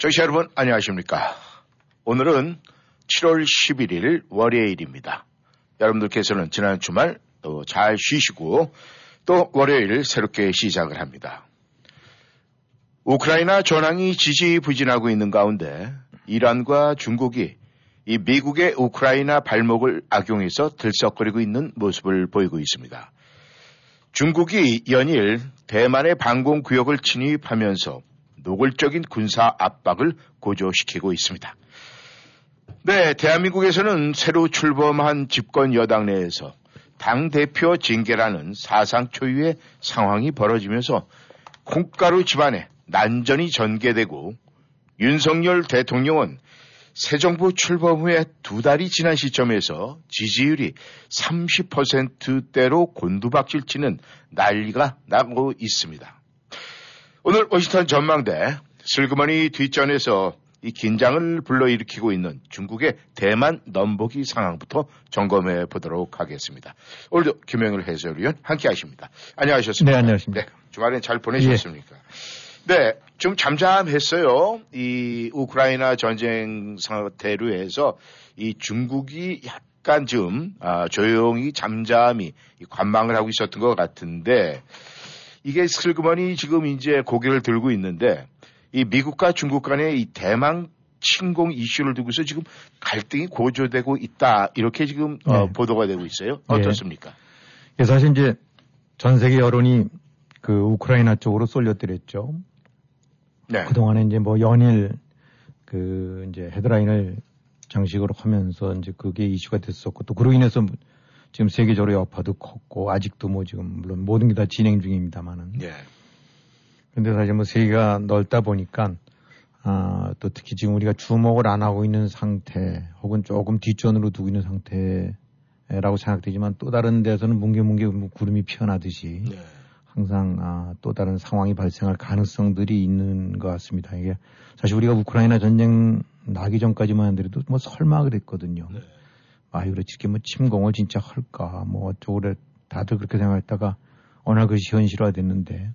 청취자 여러분 안녕하십니까? 오늘은 7월 11일 월요일입니다. 여러분들께서는 지난 주말 잘 쉬시고 또 월요일 새롭게 시작을 합니다. 우크라이나 전황이 지지부진하고 있는 가운데 이란과 중국이 이 미국의 우크라이나 발목을 악용해서 들썩거리고 있는 모습을 보이고 있습니다. 중국이 연일 대만의 방공 구역을 침입하면서 노골적인 군사 압박을 고조시키고 있습니다. 네, 대한민국에서는 새로 출범한 집권 여당 내에서 당대표 징계라는 사상 초유의 상황이 벌어지면서 콩가루 집안에 난전이 전개되고 윤석열 대통령은 새 정부 출범 후에 두 달이 지난 시점에서 지지율이 30%대로 곤두박질 치는 난리가 나고 있습니다. 오늘 워싱턴 전망대 슬그머니 뒷전에서 이 긴장을 불러일으키고 있는 중국의 대만 넘보기 상황부터 점검해 보도록 하겠습니다. 오늘도 김영일 해설위원 함께 하십니다. 안녕하셨습니까? 네, 안녕하십니까. 네, 주말엔 잘 보내셨습니까? 예. 네, 좀 잠잠했어요. 이 우크라이나 전쟁 사태로 해서 이 중국이 약간 좀 아, 조용히 잠잠히 관망을 하고 있었던 것 같은데 이게 슬그머니 지금 이제 고개를 들고 있는데 이 미국과 중국 간의 이 대망 침공 이슈를 두고서 지금 갈등이 고조되고 있다 이렇게 지금 어, 네. 어, 보도가 되고 있어요. 예. 어떻습니까? 예. 사실 이제 전 세계 여론이 그 우크라이나 쪽으로 쏠렸더랬죠. 네. 그동안에 이제 뭐 연일 그 이제 헤드라인을 장식으로 하면서 이제 그게 이슈가 됐었고 또 그로 인해서 지금 세계적으로 여파도 컸고 아직도 뭐 지금 물론 모든 게 다 진행 중입니다만은. 예. 근데 사실 뭐 세계가 넓다 보니까 아, 또 특히 지금 우리가 주목을 안 하고 있는 상태 혹은 조금 뒷전으로 두고 있는 상태라고 생각되지만 또 다른 데서는 뭉게뭉게 뭐 구름이 피어나듯이 네. 항상 아, 또 다른 상황이 발생할 가능성들이 있는 것 같습니다. 이게 사실 우리가 우크라이나 전쟁 나기 전까지만 하더라도 뭐 설마 그랬거든요. 네. 아, 이렇게 뭐 침공을 진짜 할까 뭐 어쩌고 다들 그렇게 생각했다가 어느 날 그것이 현실화 됐는데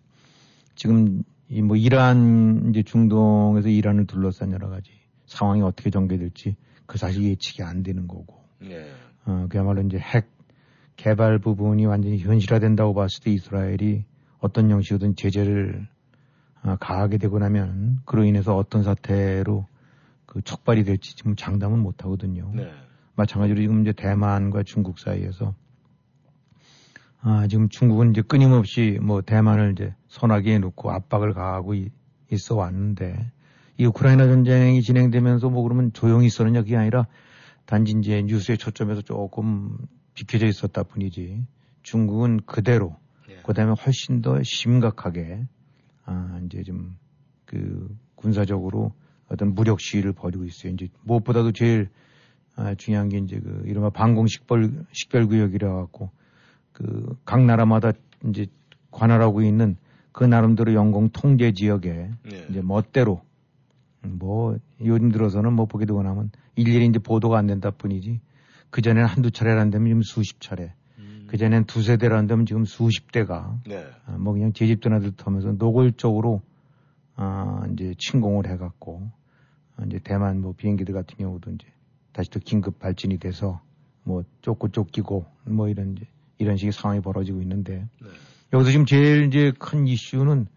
지금 이 뭐 이란 이제 중동에서 이란을 둘러싼 여러 가지 상황이 어떻게 전개될지 그 사실 예측이 안 되는 거고. 네. 어, 그야말로 이제 핵 개발 부분이 완전히 현실화된다고 봤을 때 이스라엘이 어떤 형식이든 제재를 어, 가하게 되고 나면 그로 인해서 어떤 사태로 그 촉발이 될지 지금 장담은 못 하거든요. 네. 마찬가지로 지금 이제 대만과 중국 사이에서 아, 지금 중국은 이제 끊임없이 뭐 대만을 이제 손아귀에 놓고 압박을 가하고 이, 있어 왔는데 이 우크라이나 전쟁이 진행되면서 뭐 그러면 조용히 있었느냐 그게 아니라 단지 이제 뉴스의 초점에서 조금 비켜져 있었다 뿐이지 중국은 그대로 예. 그다음에 훨씬 더 심각하게 아 이제 좀 그 군사적으로 어떤 무력 시위를 벌이고 있어요. 이제 무엇보다도 제일 아, 중요한 게 이제 그 이른바 방공 식별 식별 구역이라 갖고 그 각 나라마다 이제 관할하고 있는 그 나름대로 영공 통제 지역에 네. 이제 멋대로 뭐 요즘 들어서는 뭐 보게 되고 나면 일일이 이제 보도가 안 된다 뿐이지 그 전에는 한두 차례란 되면 지금 수십 차례. 음. 그 전에는 두세 대란 되면 지금 수십 대가. 네. 아, 뭐 그냥 제집도나듯 하면서 노골적으로 아, 이제 침공을 해갖고 아, 이제 대만 뭐 비행기들 같은 경우도 이제 다시 또 긴급 발진이 돼서 뭐 쫓고 쫓기고 뭐 이런 이제 이런 식의 상황이 벌어지고 있는데 네. 여기서 지금 제일 이제 큰 이슈는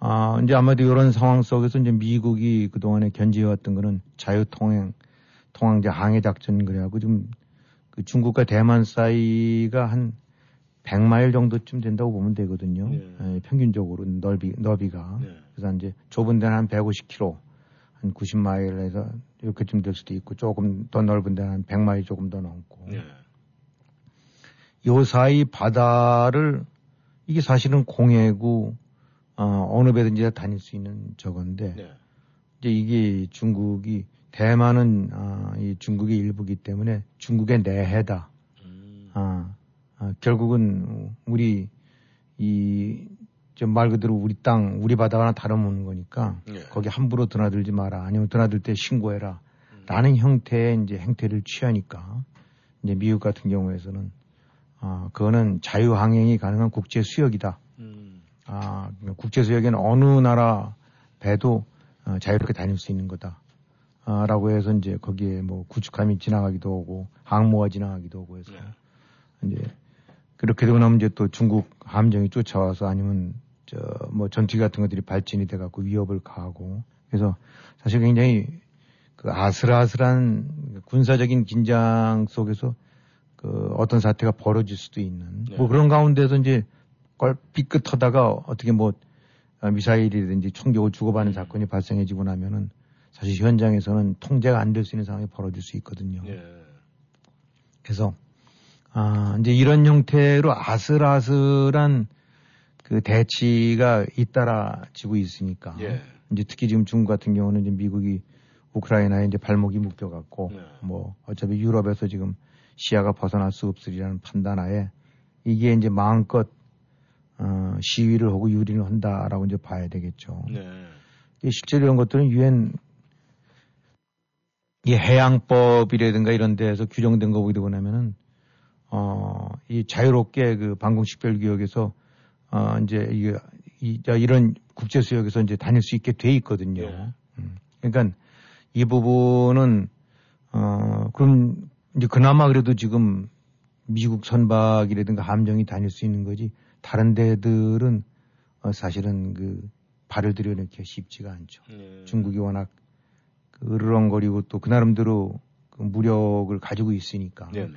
아, 이제 아마도 이런 상황 속에서 이제 미국이 그 동안에 견제해왔던 거는 자유 통행 통항제 항해 작전 그래갖고 지금 그 중국과 대만 사이가 한 100마일 정도쯤 된다고 보면 되거든요. 네. 예, 평균적으로 넓이 너비가 네. 그래서 이제 좁은 데는 한 150km, 한 90마일에서 이렇게쯤 될 수도 있고 조금 더 넓은 데는 한 100마일 조금 더 넘고. 네. 요 사이 바다를 이게 사실은 공해구 어, 어느 배든지 다닐 수 있는 저건데 네. 이제 이게 중국이 대만은 어, 이 중국의 일부기 때문에 중국의 내해다. 음. 아, 아, 결국은 우리 이 말 그대로 우리 땅, 우리 바다와 다름없는 거니까 네. 거기 함부로 드나들지 마라. 아니면 드나들 때 신고해라. 음. 라는 형태의 이제 행태를 취하니까 이제 미국 같은 경우에서는 아, 그거는 자유 항행이 가능한 국제 수역이다. 음. 아, 국제 수역에는 어느 나라 배도 어, 자유롭게 다닐 수 있는 거다. 아, 라고 해서 이제 거기에 뭐 구축함이 지나가기도 하고 항모가 지나가기도 하고 해서 네. 이제 그렇게 되고 나면 이제 또 중국 함정이 쫓아와서 아니면 저 뭐 전투기 같은 것들이 발진이 돼 갖고 위협을 가하고 그래서 사실 굉장히 그 아슬아슬한 군사적인 긴장 속에서 그 어떤 사태가 벌어질 수도 있는 네. 뭐 그런 가운데서 이제 걸 삐끗하다가 어떻게 뭐 미사일이든지 총격을 주고받는 음. 사건이 발생해지고 나면은 사실 현장에서는 통제가 안 될 수 있는 상황이 벌어질 수 있거든요. 예. 그래서 아 이제 이런 형태로 아슬아슬한 그 대치가 잇따라지고 있으니까 예. 이제 특히 지금 중국 같은 경우는 이제 미국이 우크라이나에 이제 발목이 묶여갖고 예. 뭐 어차피 유럽에서 지금 시야가 벗어날 수 없으리라는 판단하에 이게 이제 마음껏 어, 시위를 하고 유린을 한다라고 이제 봐야 되겠죠. 네. 실제로 이런 것들은 유엔 이 해양법이라든가 이런 데에서 규정된 거 보게 되고 나면은 어, 이 자유롭게 그 방공식별구역에서 어, 이제 이게 이, 이런 국제수역에서 이제 다닐 수 있게 돼 있거든요. 네. 음. 그러니까 이 부분은 어, 그럼 이제 그나마 그래도 지금 미국 선박이라든가 함정이 다닐 수 있는 거지 다른 데들은 어, 사실은 그 발을 들여놓기 쉽지가 않죠. 네. 중국이 워낙 그 으르렁거리고 또 그 나름대로 그 무력을 가지고 있으니까. 네네.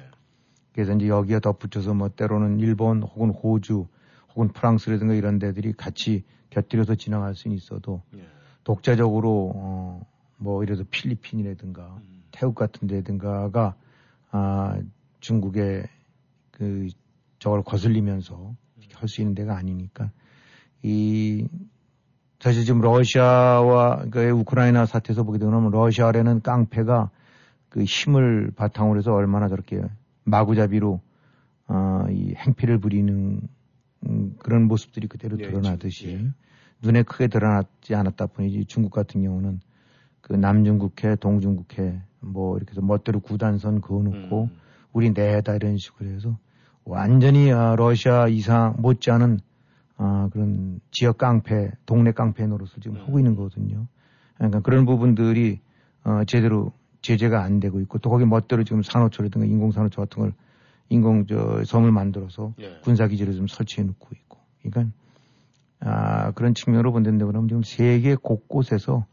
네. 그래서 이제 여기에 덧붙여서 뭐 때로는 일본 혹은 호주 혹은 프랑스라든가 이런 데들이 같이 곁들여서 진행할 수는 있어도 네. 독자적으로 어, 뭐 이래서 필리핀이라든가 음. 태국 같은 데든가가 아, 중국의 그 저걸 거슬리면서 할 수 있는 데가 아니니까 이 사실 지금 러시아와 그 우크라이나 사태에서 보게 되면 러시아 아래는 깡패가 그 힘을 바탕으로 해서 얼마나 저렇게 마구잡이로 어, 이 행패를 부리는 음, 그런 모습들이 그대로 예, 드러나듯이 예. 눈에 크게 드러나지 않았다 뿐이지 중국 같은 경우는 그 남중국해, 동중국해 뭐 이렇게 해서 멋대로 구단선 그어놓고 음. 우리 내다 이런 식으로 해서 완전히 아, 러시아 이상 못지않은 아, 그런 지역 깡패, 동네 깡패 노릇을 지금 하고 있는 거거든요. 그러니까 그런 부분들이 어, 제대로 제재가 안 되고 있고 또 거기 멋대로 지금 산호초라든가 인공산호초 같은 걸 인공 저 섬을 만들어서 예. 군사 기지를 좀 설치해 놓고 있고. 그러니까 아, 그런 측면으로 본다는데 그러면 지금 세계 곳곳에서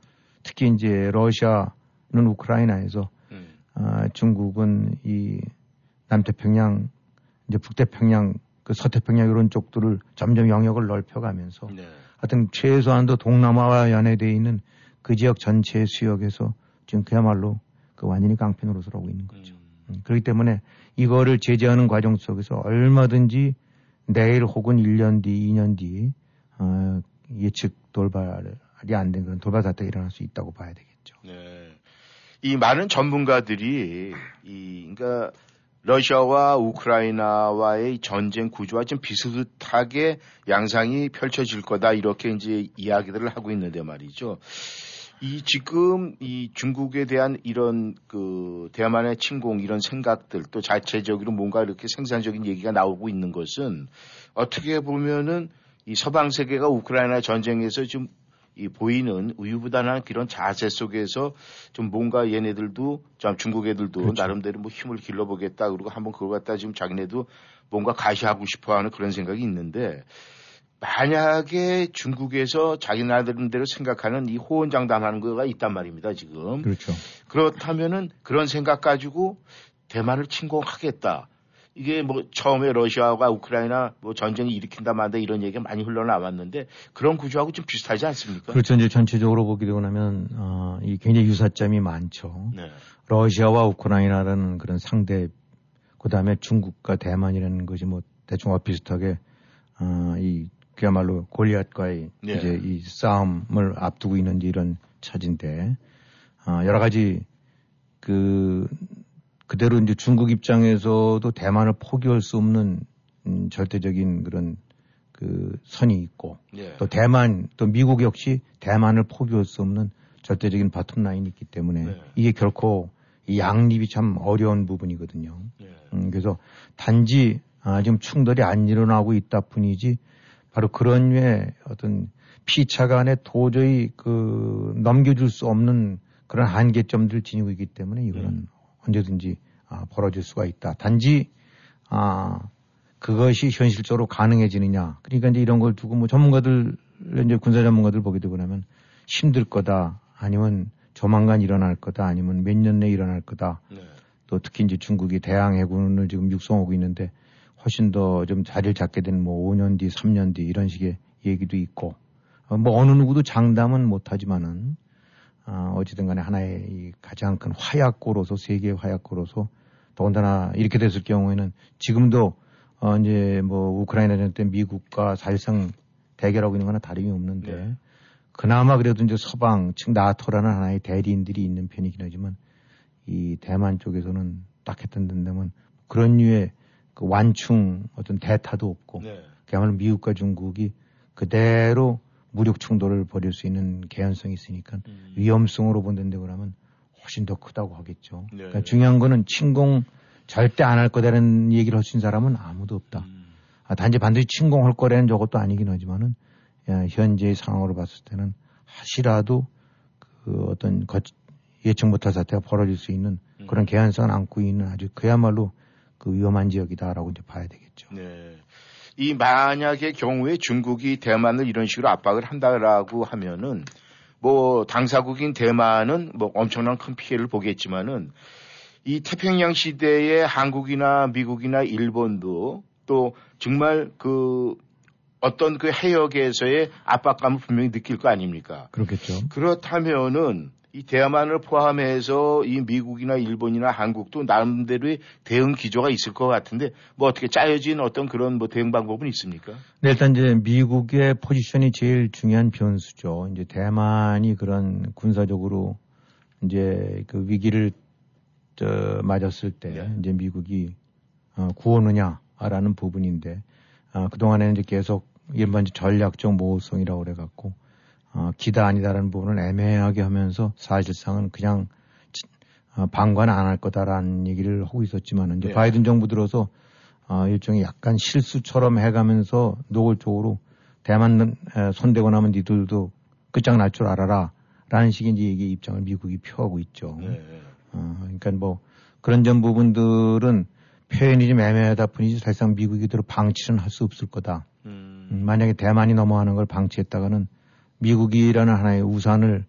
특히 이제 러시아는 우크라이나에서 음. 아, 중국은 이 남태평양 이제 북태평양 그 서태평양 이런 쪽들을 점점 영역을 넓혀가면서 네. 하여튼 최소한도 동남아와 연해되어 있는 그 지역 전체 수역에서 지금 그야말로 그 완전히 노릇을 하고 있는 거죠. 음. 음. 그렇기 때문에 이거를 제재하는 과정 속에서 얼마든지 내일 혹은 1년 뒤, 2년 뒤 어, 예측 돌발이 안 된 그런 돌발 사태가 일어날 수 있다고 봐야 되겠죠. 네. 이 많은 전문가들이 이 그러니까 러시아와 우크라이나와의 전쟁 구조와 좀 비슷하게 양상이 펼쳐질 거다 이렇게 이제 이야기들을 하고 있는데 말이죠. 이 지금 이 중국에 대한 이런 그 대만의 침공 이런 생각들 또 자체적으로 뭔가 이렇게 생산적인 얘기가 나오고 있는 것은 어떻게 보면은 이 서방 세계가 우크라이나 전쟁에서 좀이 보이는 우유부단한 그런 자세 속에서 좀 뭔가 얘네들도 좀 중국 애들도 그렇죠. 나름대로 뭐 힘을 길러보겠다 그리고 한번 그걸 갖다 지금 자기네도 뭔가 가시하고 싶어 하는 그런 생각이 있는데 만약에 중국에서 자기 나름대로 생각하는 이 호언장담하는 거가 있단 말입니다, 지금. 그렇죠. 그렇다면은 그런 생각 가지고 대만을 침공하겠다. 이게 뭐 처음에 러시아가 우크라이나 뭐 전쟁을 일으킨다 만다 이런 얘기가 많이 흘러나왔는데 그런 구조하고 좀 비슷하지 않습니까? 그렇죠. 이제 전체적으로 보게 되고 나면 어, 이 굉장히 유사점이 많죠. 네. 러시아와 우크라이나라는 그런 상대 그다음에 중국과 대만이라는 것이 뭐 대충 비슷하게 어, 이 그야말로 골리앗과의 네. 이제 이 싸움을 앞두고 있는 이런 처지인데 어, 여러 가지 그 그대로 이제 중국 입장에서도 대만을 포기할 수 없는 음, 절대적인 그런 그 선이 있고 예. 또 대만 또 미국 역시 대만을 포기할 수 없는 절대적인 bottom line이 있기 때문에 네. 이게 결코 이 양립이 참 어려운 부분이거든요. 예. 음, 그래서 단지 아, 지금 충돌이 안 일어나고 있다 뿐이지 바로 그런 류의 어떤 피차 간에 도저히 그 넘겨줄 수 없는 그런 한계점들을 지니고 있기 때문에 이거는 음. 언제든지 아, 벌어질 수가 있다. 단지 아 그것이 현실적으로 가능해지느냐. 그러니까 이제 이런 걸 두고 뭐 전문가들 이제 군사 전문가들 보게 되고 나면 힘들 거다. 아니면 조만간 일어날 거다. 아니면 몇 년 내에 일어날 거다. 네. 또 특히 이제 중국이 대항 해군을 지금 육성하고 있는데 훨씬 더 좀 자리를 잡게 된 뭐 5년 뒤, 3년 뒤 이런 식의 얘기도 있고 어, 뭐 어느 누구도 장담은 못하지만은 어, 어찌든 간에 하나의 이 가장 큰 화약고로서 세계의 화약고로서 더군다나 이렇게 됐을 경우에는 지금도 어 이제 뭐 우크라이나 전 때 미국과 사실상 대결하고 있는 거나 다름이 없는데 네. 그나마 그래도 이제 서방 즉 나토라는 하나의 대리인들이 있는 편이긴 하지만 이 대만 쪽에서는 딱 했던 데면 그런 류의 그 완충 어떤 대타도 없고 네. 그야말로 미국과 중국이 그대로 무력 충돌을 벌일 수 있는 개연성이 있으니까 음. 위험성으로 본다는데 그러면 훨씬 더 크다고 하겠죠. 네. 그러니까 중요한 거는 침공 절대 안 할 거다라는 얘기를 하신 사람은 아무도 없다. 음. 아, 단지 반드시 침공할 거라는 저것도 아니긴 하지만은 야, 현재의 상황으로 봤을 때는 하시라도 그 어떤 거, 예측 못할 사태가 벌어질 수 있는 음. 그런 개연성을 안고 있는 아주 그야말로 그 위험한 지역이다라고 이제 봐야 되겠죠. 네. 이 만약의 경우에 중국이 대만을 이런 식으로 압박을 한다라고 하면은 뭐 당사국인 대만은 뭐 엄청난 큰 피해를 보겠지만은 이 태평양 시대에 한국이나 미국이나 일본도 또 정말 그 어떤 그 해역에서의 압박감을 분명히 느낄 거 아닙니까? 그렇겠죠. 그렇다면은 이 대만을 포함해서 이 미국이나 일본이나 한국도 나름대로의 대응 기조가 있을 것 같은데 뭐 어떻게 짜여진 어떤 그런 뭐 대응 방법은 있습니까? 네, 일단 이제 미국의 포지션이 제일 중요한 변수죠. 이제 대만이 그런 군사적으로 이제 그 위기를 저 맞았을 때 네. 이제 미국이 어, 구하느냐라는 부분인데 어, 그동안에는 이제 계속 일반 전략적 모호성이라고 그래갖고 어, 기다 아니다라는 부분을 애매하게 하면서 사실상은 그냥 어, 방관 안 할 거다라는 얘기를 하고 있었지만 이제 네. 바이든 정부 들어서 어, 일종의 약간 실수처럼 해가면서 노골적으로 대만 에, 손대고 나면 니들도 끝장날 줄 알아라 라는 식의 이제 입장을 미국이 표하고 있죠. 네. 어, 그러니까 뭐 그런 점 부분들은 표현이 좀 애매하다 뿐이지 사실상 미국이 들어 방치는 할 수 없을 거다. 음. 음, 만약에 대만이 넘어가는 걸 방치했다가는 미국이라는 하나의 우산을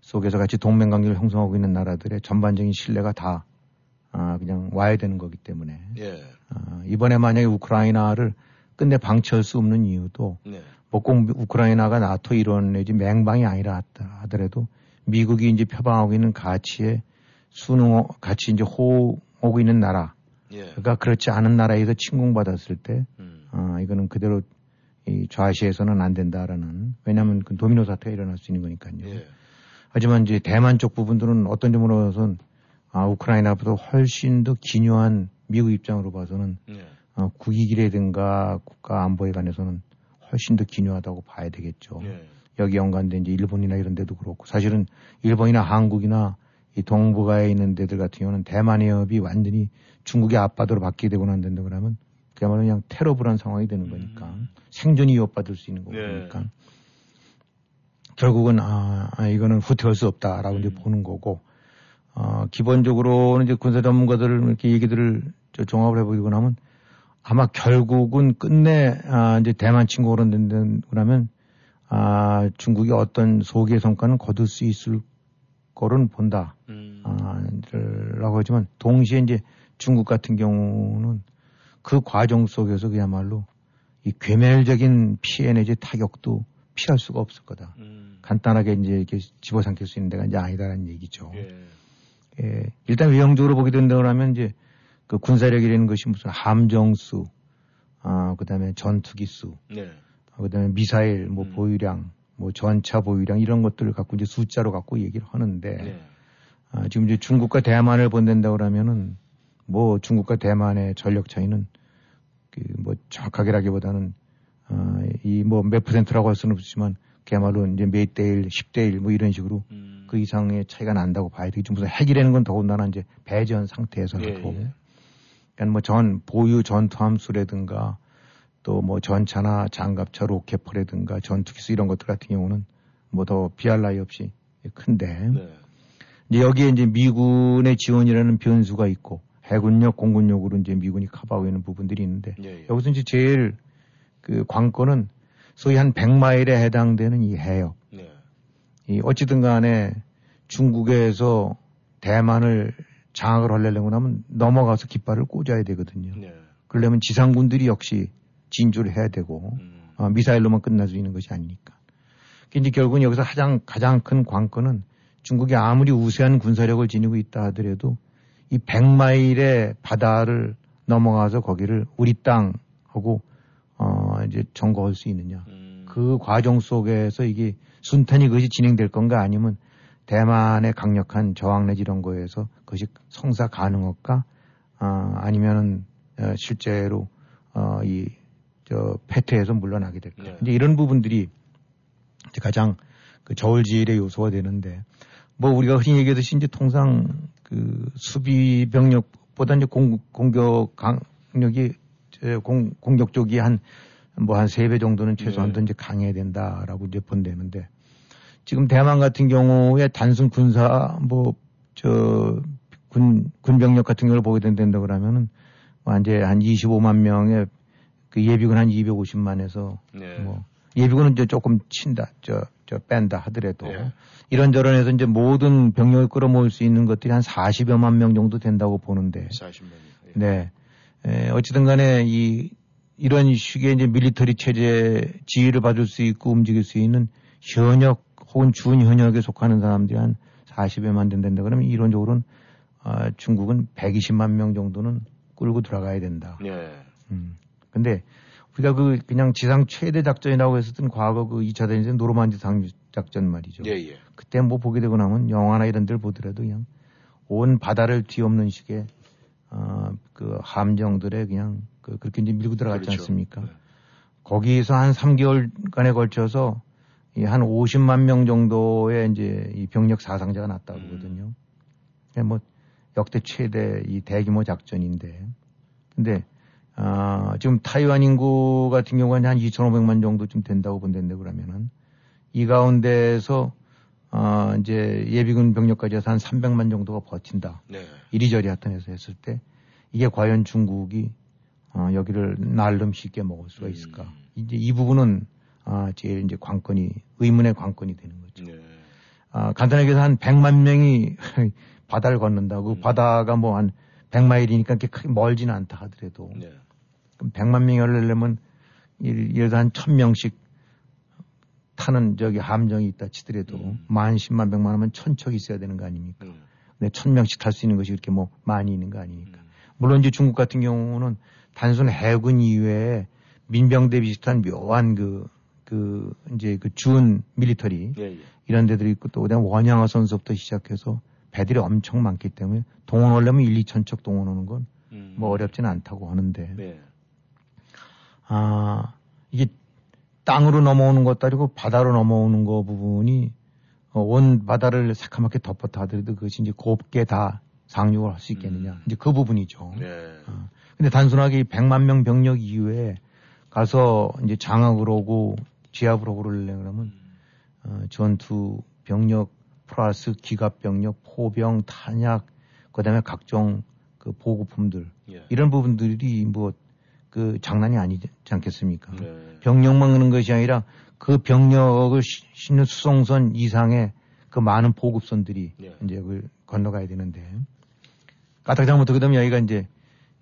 속에서 같이 동맹 관계를 형성하고 있는 나라들의 전반적인 신뢰가 다 아, 그냥 와야 되는 거기 때문에 예. 아, 이번에 만약에 우크라이나를 끝내 방치할 수 없는 이유도 네. 뭐꼭 우크라이나가 나토 일원 내지 맹방이 아니라 하더라도 미국이 이제 표방하고 있는 가치에 순응 가치 이제 호오고 있는 나라 예. 그러니까 그렇지 않은 나라에서 침공받았을 때 음. 아, 이거는 그대로 이 좌시에서는 안 된다라는 왜냐하면 그 도미노 사태가 일어날 수 있는 거니까요. 예. 하지만 이제 대만 쪽 부분들은 어떤 점으로서는 아, 우크라이나보다 훨씬 더 기묘한 미국 입장으로 봐서는 예. 어, 국익이라든가 국가 안보에 관해서는 훨씬 더 기묘하다고 봐야 되겠죠. 예. 여기 연관된 이제 일본이나 이런 데도 그렇고 사실은 일본이나 한국이나 이 동북아에 있는 데들 같은 경우는 대만 해협이 완전히 중국의 앞바다로 바뀌게 되고 난 데인데 그러면 그야말로 그냥 테러블한 상황이 되는 거니까 음. 생존이 위협받을 수 있는 거니까 네. 결국은 아, 아, 이거는 후퇴할 수 없다라고 음. 이제 보는 거고 어, 기본적으로는 이제 군사 전문가들 이렇게 얘기들을 저 종합을 해보고 나면 아마 결국은 끝내 아, 이제 대만 침공으로 된다고 하면 아, 중국이 어떤 소기의 성과는 거둘 수 있을 거는 본다. 음. 아, 라고 하지만 동시에 이제 중국 같은 경우는 그 과정 속에서 그야말로 이 괴멸적인 피해 내지 타격도 피할 수가 없을 거다. 음. 간단하게 이제 이렇게 집어삼킬 수 있는 데가 이제 아니다라는 얘기죠. 예. 예. 일단 외형적으로 보게 된다고 하면 이제 그 군사력이라는 것이 무슨 함정수, 아, 그 다음에 전투기수, 네. 아, 그 다음에 미사일, 뭐 음. 보유량, 뭐 전차 보유량 이런 것들을 갖고 이제 숫자로 갖고 얘기를 하는데, 네. 아, 지금 이제 중국과 대만을 본댄다고 그러면은 뭐 중국과 대만의 전력 차이는 그 뭐 정확하게라기보다는 어, 이뭐 몇 퍼센트라고 할 수는 없지만 그야말로 이제 몇대 일, 십 대 일 뭐 이런 식으로 음. 그 이상의 차이가 난다고 봐야 되겠죠. 무슨 핵이라는 건 더군다나 이제 배전 상태에서라도. 예, 예. 그러니까 뭐 전 보유 전투함수라든가 또 뭐 전차나 장갑차 로켓포라든가 전투기수 이런 것들 같은 경우는 뭐 더 비할 나위 없이 큰데 네. 이제 여기에 이제 미군의 지원이라는 변수가 있고 해군력, 공군력으로 이제 미군이 커버하고 있는 부분들이 있는데 예, 예. 여기서 이제 제일 그 관건은 소위 한 100마일에 해당되는 이 해역. 네. 이 어찌든 간에 중국에서 대만을 장악을 하려고 하면 넘어가서 깃발을 꽂아야 되거든요. 네. 그러려면 지상군들이 역시 진주를 해야 되고 음. 어, 미사일로만 끝날 수 있는 것이 아니니까. 이제 결국은 여기서 가장 가장 큰 관건은 중국이 아무리 우세한 군사력을 지니고 있다 하더라도 이 100마일의 바다를 넘어가서 거기를 우리 땅하고 어 이제 점거할 수 있느냐. 음. 그 과정 속에서 이게 순탄히 그것이 진행될 건가 아니면 대만의 강력한 저항 내지 이런 거에서 그것이 성사 가능할까? 어, 아니면은 어, 실제로 어, 이저 패퇴에서 물러나게 될까? 네. 이제 이런 부분들이 이제 가장 그 저울질의 요소가 되는데 뭐 우리가 흔히 얘기하듯이 이제 통상 그 수비 병력보다 이제 공, 공격 강력이 공, 공격 쪽이 한 뭐한 세 배 정도는 최소한 네. 이제 강해야 된다라고 이제 본다는데 지금 대만 같은 경우에 단순 군사 뭐 저 군 군병력 같은 경우를 보게 된다 그러면은 뭐 이제 한 25만 명의 그 예비군 한 250만에서 네. 뭐 예비군은 이제 조금 친다 저 저 뺀다 하더라도 네. 이런저런 해서 이제 모든 병력을 끌어모을 수 있는 것들이 한 40여만 명 정도 된다고 보는데 40만 예. 네. 에, 어찌든 간에 이 이런 식의 이제 밀리터리 체제 지휘를 받을 수 있고 움직일 수 있는 현역 혹은 준 현역에 속하는 사람들이 한 40여만 된다 그러면 이론적으로는 아, 중국은 120만 명 정도는 끌고 들어가야 된다. 네. 음. 근데 우리가 그 그냥 지상 최대 작전이라고 했었던 과거 그 2차 대전 노르만디 상 작전 말이죠. 예, 예. 그때 뭐 보게 되고 나면 영화나 이런 데를 보더라도 그냥 온 바다를 뒤엎는 식의 어, 그 함정들에 그냥 그 그렇게 이제 밀고 들어갔지 그렇죠. 않습니까? 네. 거기서 한 3개월간에 걸쳐서 이한 50만 명 정도의 이제 이 병력 사상자가 났다고 하거든요. 음. 뭐 역대 최대 이 대규모 작전인데. 근데 아, 지금 타이완 인구 같은 경우는 한 2,500만 정도쯤 된다고 본다는데 그러면은 이 가운데에서 어, 이제 예비군 병력까지 해서 한 300만 정도가 버틴다. 네. 이리저리 하여튼 해서 했을 때 이게 과연 중국이 어, 여기를 날름 쉽게 먹을 수가 있을까? 음. 이제 이 부분은 아, 제일 이제 관건이 의문의 관건이 되는 거죠. 네. 아, 간단하게 해서 한 100만 명이 바다를 걷는다고 음. 바다가 뭐 한 100마일이니까 그렇게 크게 멀지는 않다 하더라도 네. 그럼 100만 명이 열려면 예를 들어 한 1000명씩 타는 저기 함정이 있다 치더라도 음. 만 10만 100만 하면 천척 있어야 되는 거 아닙니까? 음. 근데 1000명씩 탈 수 있는 것이 그렇게 뭐 많이 있는 거 아닙니까? 음. 물론 이제 중국 같은 경우는 단순 해군 이외에 민병대 비슷한 묘한 그, 그, 이제 그 준 밀리터리 예, 예. 이런 데들이 있고 또 그다음 원양어 선수부터 시작해서 배들이 엄청 많기 때문에 동원 하려면 1, 2천 척 동원하는 건뭐 음. 어렵지는 않다고 하는데 네. 아, 이게 땅으로 넘어오는 것도 아니고 바다로 넘어오는 거 부분이 어, 온 바다를 새카맣게 덮었다 하더라도 그것이 이제 곱게 다 상륙을 할 수 있겠느냐. 음. 이제 그 부분이죠. 네. 어. 근데 단순하게 100만 명 병력 이후에 가서 이제 장악을 오고 지압을 오고 그러려면 음. 어, 전투 병력 플러스 기갑 병력, 포병, 탄약, 그다음에 각종 그 보급품들 예. 이런 부분들이 뭐 그 장난이 아니지 않겠습니까? 네. 병력 막는 것이 아니라 그 병력을 싣는 수송선 이상의 그 많은 보급선들이 네. 이제 그걸 건너가야 되는데 까딱 잘못하게 되면 여기가 이제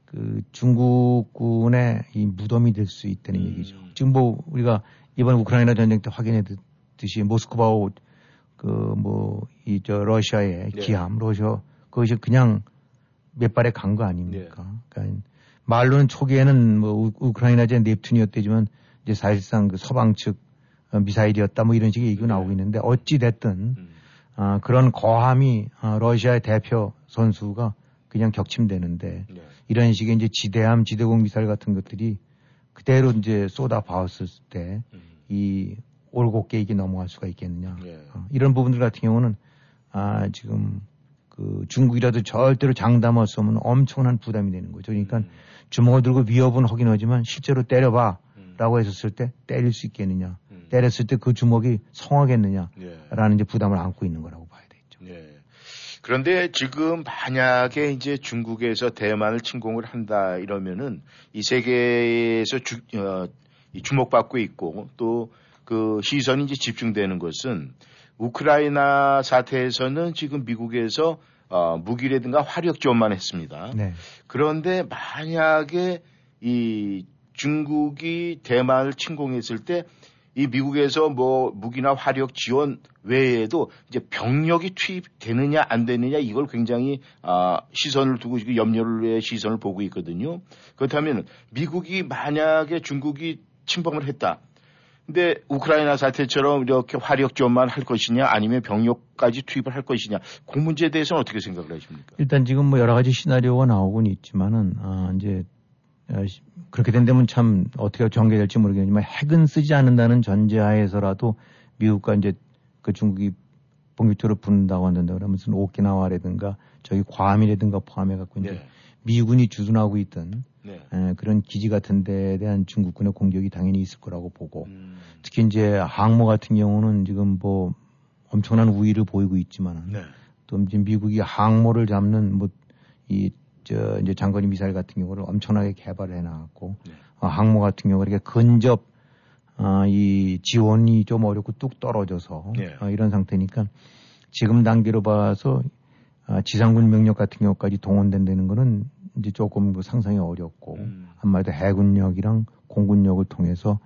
그 중국군의 이 무덤이 될 수 있다는 음. 얘기죠. 지금 뭐 우리가 이번 우크라이나 전쟁 때 확인했듯이 모스크바오 그 뭐 이 저 러시아의 네. 기함 러시아 그것이 그냥 몇 발에 간 거 아닙니까? 네. 그러니까 말로는 초기에는 뭐 우, 크라이나제 넵튠이었대지만 이제 사실상 그 서방 측 어, 미사일이었다 뭐 이런 식의 얘기가 나오고 있는데 어찌 됐든 음. 아, 그런 거함이 아, 러시아의 대표 선수가 그냥 격침되는데 네. 이런 식의 이제 지대함, 지대공 미사일 같은 것들이 그대로 이제 쏟아 바웠을 때이 음. 올곧게 이게 넘어갈 수가 있겠느냐. 네. 어, 이런 부분들 같은 경우는 아, 지금 그 중국이라도 절대로 장담할 수 없는 엄청난 부담이 되는 거죠. 그러니까 음. 주먹을 들고 위협은 하긴 하지만 실제로 때려봐 음. 라고 했었을 때 때릴 수 있겠느냐. 음. 때렸을 때 그 주먹이 성하겠느냐. 예. 라는 이제 부담을 안고 있는 거라고 봐야 되죠. 예. 그런데 지금 만약에 이제 중국에서 대만을 침공을 한다 이러면은 이 세계에서 주, 어, 주목받고 있고 또 그 시선이 이제 집중되는 것은 우크라이나 사태에서는 지금 미국에서 어, 무기라든가 화력 지원만 했습니다. 네. 그런데 만약에 이 중국이 대만을 침공했을 때 이 미국에서 뭐 무기나 화력 지원 외에도 이제 병력이 투입되느냐 안 되느냐 이걸 굉장히 아, 시선을 두고 지금 염려의 시선을 보고 있거든요. 그렇다면 미국이 만약에 중국이 침범을 했다. 근데 우크라이나 사태처럼 이렇게 화력 지원만 할 것이냐 아니면 병력까지 투입을 할 것이냐 그 문제에 대해서는 어떻게 생각을 하십니까? 일단 지금 뭐 여러 가지 시나리오가 나오곤 있지만은 아 이제 아, 그렇게 된다면 참 어떻게 전개될지 모르겠지만 핵은 쓰지 않는다는 전제하에서라도 미국과 이제 그 중국이 본격적으로 붙는다고 한다 그러면 무슨 오키나와라든가 저기 괌이라든가 포함해 갖고 이제 네. 미군이 주둔하고 있던 네. 에, 그런 기지 같은 데에 대한 중국군의 공격이 당연히 있을 거라고 보고 음. 특히 이제 항모 같은 경우는 지금 뭐 엄청난 우위를 보이고 있지만 네. 또 이제 미국이 항모를 잡는 뭐이 저 이제 장거리 미사일 같은 경우를 엄청나게 개발을 해나갔고 네. 어, 항모 같은 경우 이렇게 근접 어, 이 지원이 좀 어렵고 뚝 떨어져서 네. 어, 이런 상태니까 지금 단계로 봐서 아, 지상군 명력 같은 경우까지 동원된다는 거는 이제 조금 그 상상이 어렵고 음. 한마디로 해군력이랑 공군력을 통해서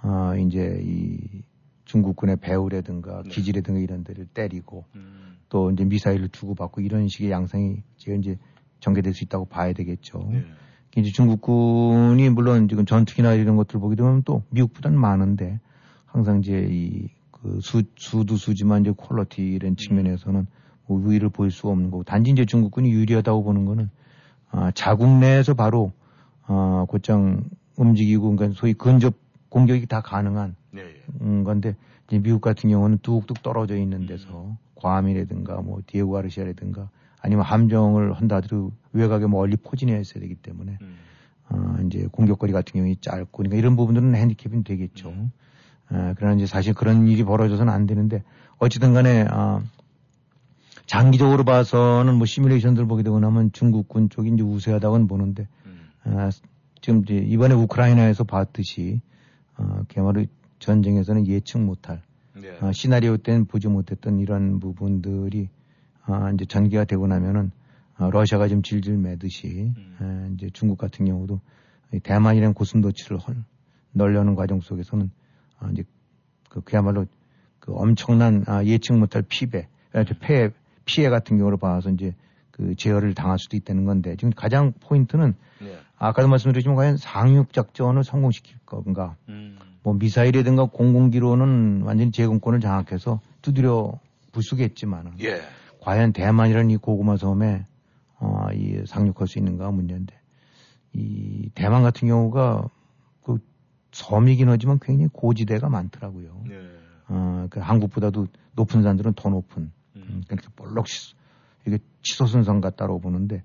아 이제 이 중국군의 배후라든가 네. 기지라든가 이런 데를 때리고 음. 또 이제 미사일을 주고받고 이런 식의 양상이 지금 이제 전개될 수 있다고 봐야 되겠죠. 네. 이제 중국군이 물론 지금 전투기나 이런 것들 보게 되면 또 미국보다는 많은데 항상 이제 이 그 수도 수지만 이제 퀄러티 이런 측면에서는 뭐 우위를 보일 수 없는 거고 단지 이제 중국군이 유리하다고 보는 거는 아, 자국 내에서 바로 어, 곧장 움직이고 그러니까 소위 근접 공격이 다 가능한 네. 음, 건데 이제 미국 같은 경우는 뚝뚝 떨어져 있는 데서 음. 괌이라든가 뭐 디에고 가르시아라든가 아니면 함정을 한다 하더라도 외곽에 멀리 포진해 있어야 되기 때문에 음. 어, 이제 공격거리 같은 경우에 짧고 그러니까 이런 부분들은 핸디캡이 되겠죠. 음. 어, 그러나 이제 사실 그런 일이 벌어져서는 안 되는데 어찌든 간에 어, 장기적으로 봐서는 뭐 시뮬레이션들 보게 되고 나면 중국군 쪽이 이제 우세하다고는 보는데 음. 아, 지금 이제 이번에 우크라이나에서 봤듯이 어, 그야말로 전쟁에서는 예측 못할 네. 어, 시나리오 때는 보지 못했던 이런 부분들이 어, 이제 전개가 되고 나면은 어, 러시아가 지금 질질 매듯이 음. 어, 이제 중국 같은 경우도 대만이라는 고슴도치를 헐, 널려는 과정 속에서는 어, 이제 그 그야말로 그 엄청난 아, 예측 못할 피배, 음. 폐 피해 같은 경우를 봐서 이제 그 제어를 당할 수도 있다는 건데 지금 가장 포인트는 네. 아까도 말씀드렸지만 과연 상륙 작전을 성공시킬 건가 음. 뭐 미사일이든가 공공기로는 완전히 제공권을 장악해서 두드려 부수겠지만은 예. 과연 대만이라는 이 고구마 섬에 어, 이 상륙할 수 있는가 문제인데 이 대만 같은 경우가 그 섬이긴 하지만 굉장히 고지대가 많더라고요. 네. 어, 그 한국보다도 높은 산들은 더 높은 음. 이렇게 볼록 치, 이게 치솟은 같다고 보는데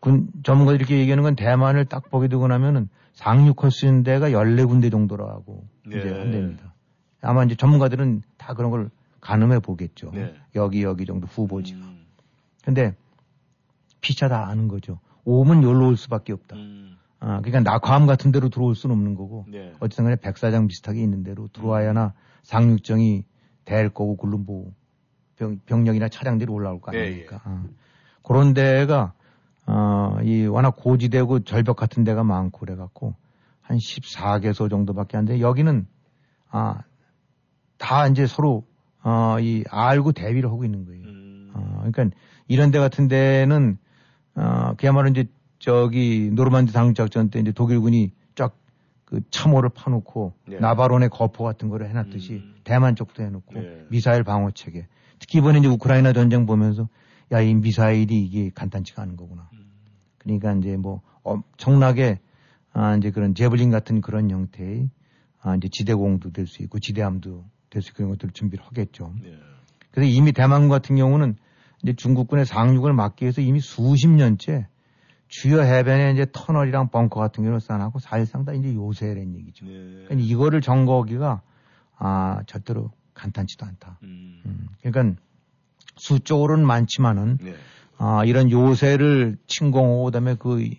군 전문가들이 이렇게 얘기하는 건 대만을 딱 보게 되고 나면은 상륙할 수 있는 데가 14군데 정도라고 네. 이제 한답니다. 아마 이제 전문가들은 다 그런 걸 가늠해 보겠죠. 네. 여기 여기 정도 후보지가. 음. 근데 피차 다 아는 거죠. 오면 여기로 올 수밖에 없다. 음. 아, 그러니까 낙화암 같은 데로 들어올 수는 없는 거고 네. 어쨌든 간에 백사장 비슷하게 있는 데로 들어와야나 상륙정이 될 거고 굴름보 병, 병력이나 차량들이 올라올 거 아닙니까? 네, 예. 어. 그런 데가 어, 이 워낙 고지대고 절벽 같은 데가 많고 그래갖고 한 14개소 정도밖에 안 돼. 여기는 아, 다 이제 서로 어, 이 알고 대비를 하고 있는 거예요. 음. 어, 그러니까 이런 데 같은 데는 어, 그야말로 이제 저기 노르만디 상륙작전 때 이제 독일군이 쫙 그 참호를 파놓고 네. 나바론의 거포 같은 거를 해놨듯이 음. 대만 쪽도 해놓고 네. 미사일 방어 체계 특히 이번에 이제 우크라이나 전쟁 보면서 야, 이 미사일이 이게 간단치가 않은 거구나. 그러니까 이제 뭐 엄청나게 아, 이제 그런 제블린 같은 그런 형태의 아, 이제 지대공도 될 수 있고 지대함도 될 수 있고 그런 것들을 준비를 하겠죠. 네. 그래서 이미 대만 같은 경우는 이제 중국군의 상륙을 막기 위해서 이미 수십 년째 주요 해변에 이제 터널이랑 벙커 같은 경우를 쌓아놓고 사실상 다 이제 요새라는 얘기죠. 네. 그러니까 이거를 점거하기가 아 절대로 간단치도 않다. 음. 음. 그러니까 수적으로는 많지만은 네. 아 이런 요새를 침공하고 그다음에 그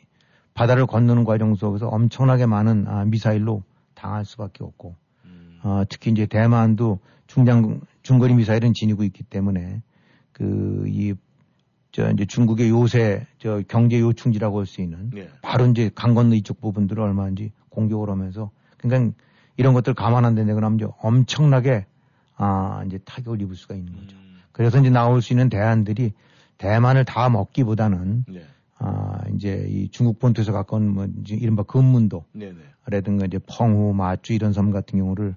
바다를 건너는 과정 속에서 엄청나게 많은 아, 미사일로 당할 수밖에 없고 음. 어, 특히 이제 대만도 중장 중거리 미사일은 지니고 있기 때문에 그 이 저 이제 중국의 요새 저 경제 요충지라고 할 수 있는 네. 바로 이제 강 건너 이쪽 부분들을 얼마인지 공격을 하면서 그러니까 이런 것들 감안 안 된다 그러면 이제 엄청나게 아 이제 타격을 입을 수가 있는 거죠. 음. 그래서 이제 나올 수 있는 대안들이 대만을 다 먹기보다는 네. 아 이제 이 중국 본토에서 가까운 뭐 이른바 금문도 네, 네. 라든가 이제 펑후, 마주 이런 섬 같은 경우를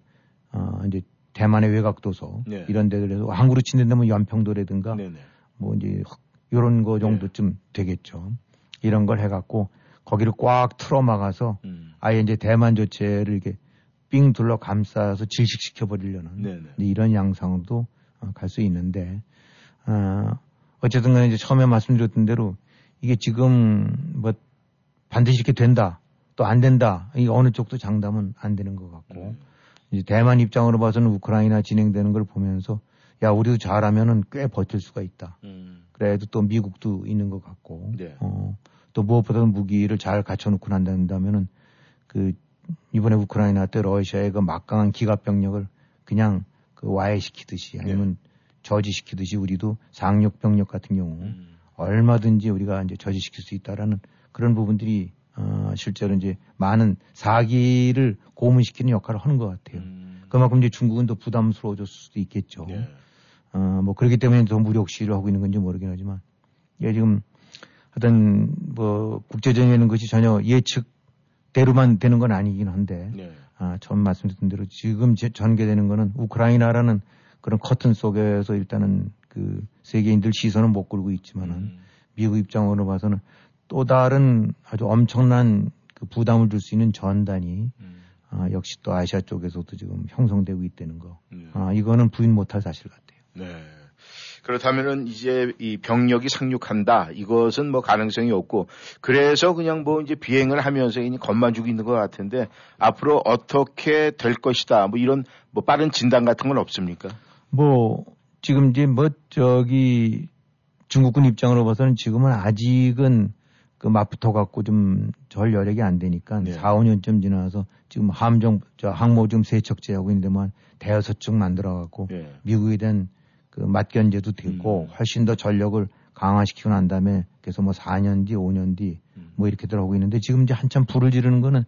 아 이제 대만의 외곽 도서 네. 이런 데들에서 항구로 친다면 연평도라든가 네, 네. 뭐 이제 요런 거 정도쯤 네. 되겠죠. 이런 걸 해갖고 거기를 꽉 틀어 막아서 음. 아예 이제 대만 조체를 이렇게 삥 둘러 감싸서 질식시켜 버리려는 네, 네. 이런 양상으로도 어, 갈수 있는데 어, 어쨌든 간에 이제 처음에 말씀드렸던 대로 이게 지금 뭐 반드시 이렇게 된다 또 안 된다 이 어느 쪽도 장담은 안 되는 것 같고 음. 이제 대만 입장으로 봐서는 우크라이나 진행되는 걸 보면서 야 우리도 잘하면은 꽤 버틸 수가 있다. 음. 그래도 또 미국도 있는 것 같고 네. 어, 또 무엇보다 무기를 잘 갖춰놓고 난다면은 그 이번에 우크라이나 때 러시아의 그 막강한 기갑 병력을 그냥 그 와해시키듯이 아니면 네. 저지시키듯이 우리도 상륙 병력 같은 경우 음. 얼마든지 우리가 이제 저지시킬 수 있다라는 그런 부분들이 어, 실제로 이제 많은 사기를 고문시키는 역할을 하는 것 같아요. 음. 그만큼 이제 중국은 더 부담스러워졌을 수도 있겠죠. 네. 어, 뭐 그렇기 때문에 더 무력 시위를 하고 있는 건지 모르긴 하지만, 예, 지금 하여튼 뭐 국제적인 것이 전혀 예측 대로만 되는 건 아니긴 한데, 네. 아, 처음 말씀드린 대로 지금 전개되는 거는 우크라이나라는 그런 커튼 속에서 일단은 그 세계인들 시선은 못 끌고 있지만은 음. 미국 입장으로 봐서는 또 다른 아주 엄청난 그 부담을 줄 수 있는 전단이 음. 아, 역시 또 아시아 쪽에서도 지금 형성되고 있다는 거. 네. 아, 이거는 부인 못할 사실 같아요. 네. 그렇다면은 이제 이 병력이 상륙한다. 이것은 뭐 가능성이 없고 그래서 그냥 뭐 이제 비행을 하면서 이니 겁만 주고 있는 것 같은데 앞으로 어떻게 될 것이다. 뭐 이런 뭐 빠른 진단 같은 건 없습니까? 뭐 지금 이제 뭐 저기 중국군 입장으로 봐서는 지금은 아직은 그 맞붙어 갖고 좀 절 여력이 안 되니까 네. 4, 5년쯤 지나서 지금 함정 저 항모 좀 세척제하고 있는데만 대여섯 척 만들어 갖고 네. 미국에 대한 그 맞견제도 되고 음. 훨씬 더 전력을 강화시키고 난 다음에 그래서 뭐 4년 뒤, 5년 뒤 뭐 이렇게 들어가고 있는데 지금 이제 한참 불을 지르는 거는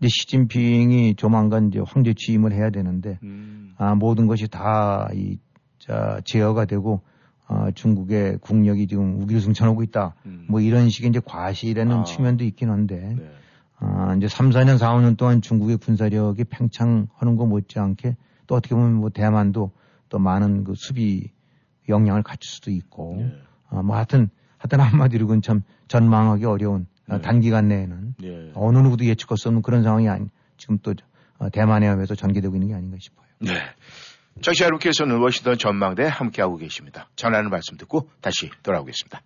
이제 시진핑이 조만간 이제 황제 취임을 해야 되는데 음. 아 모든 것이 다이 자 제어가 되고 아 중국의 국력이 지금 우기승천하고 있다. 음. 뭐 이런 식의 이제 과시라는 아. 측면도 있긴 한데 네. 아 이제 3, 4년, 4, 5년 동안 중국의 군사력이 팽창하는 거 못지않게 또 어떻게 보면 뭐 대만도 또 많은 그 수비 역량을 갖출 수도 있고, 네. 어, 뭐 하여튼, 하여튼 한마디로 그건 참 전망하기 어려운 네. 단기간 내에는 네. 어느 누구도 예측할 수 없는 그런 상황이 아니, 지금 또 어, 대만에 의해서 전개되고 있는 게 아닌가 싶어요. 네. 청취자 여러분께서는 워싱턴 전망대 함께하고 계십니다. 전하는 말씀 듣고 다시 돌아오겠습니다.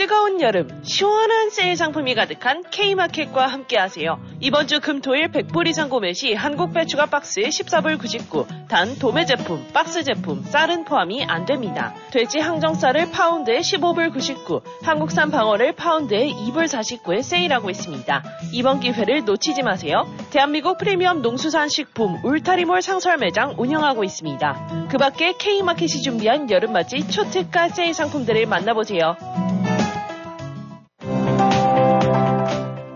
뜨거운 여름 시원한 세일 상품이 가득한 K마켓과 함께하세요. 이번 주 금토일 100불 이상 구매 시 한국 배추가 박스에 14불 99, 단 도매 제품, 박스 제품, 쌀은 포함이 안 됩니다. 돼지 항정살을 파운드에 15불 99, 한국산 방어를 파운드에 2불 49에 세일하고 있습니다. 이번 기회를 놓치지 마세요. 대한민국 프리미엄 농수산 식품 울타리몰 상설 매장 운영하고 있습니다. 그 밖에 K마켓이 준비한 여름 맞이 초특가 세일 상품들을 만나보세요.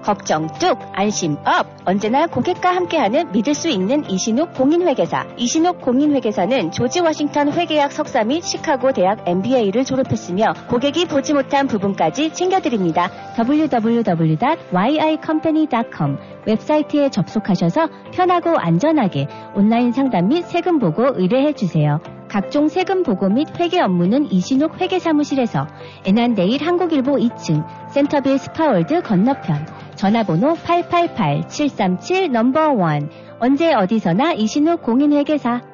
걱정 뚝, 안심 up. 언제나 고객과 함께하는 믿을 수 있는 이신욱 공인회계사. 이신욱 공인회계사는 조지 워싱턴 회계학 석사 및 시카고 대학 MBA를 졸업했으며 고객이 보지 못한 부분까지 챙겨드립니다. www.yicompany.com 웹사이트에 접속하셔서 편하고 안전하게 온라인 상담 및 세금 보고 의뢰해 주세요. 각종 세금 보고 및 회계 업무는 이신욱 회계사무실에서 애난데일 한국일보 2층 센터빌 스파월드 건너편 전화번호 888-737 number one 언제 어디서나 이신욱 공인회계사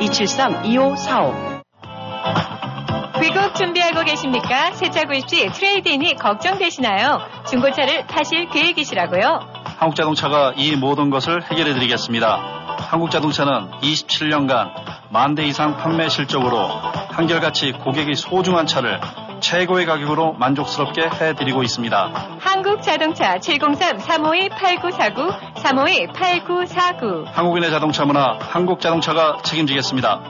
273-2545 귀국 준비하고 계십니까? 새 차 구입 시 trade-in이 걱정되시나요? 중고차를 타실 계획이시라고요? 한국자동차가 이 모든 것을 해결해 드리겠습니다. 한국자동차는 27년간 만 대 이상 판매 실적으로 한결같이 고객의 소중한 차를 최고의 가격으로 만족스럽게 해드리고 있습니다. 한국자동차 703-352-8949, 352-8949. 한국인의 자동차 문화, 한국자동차가 책임지겠습니다.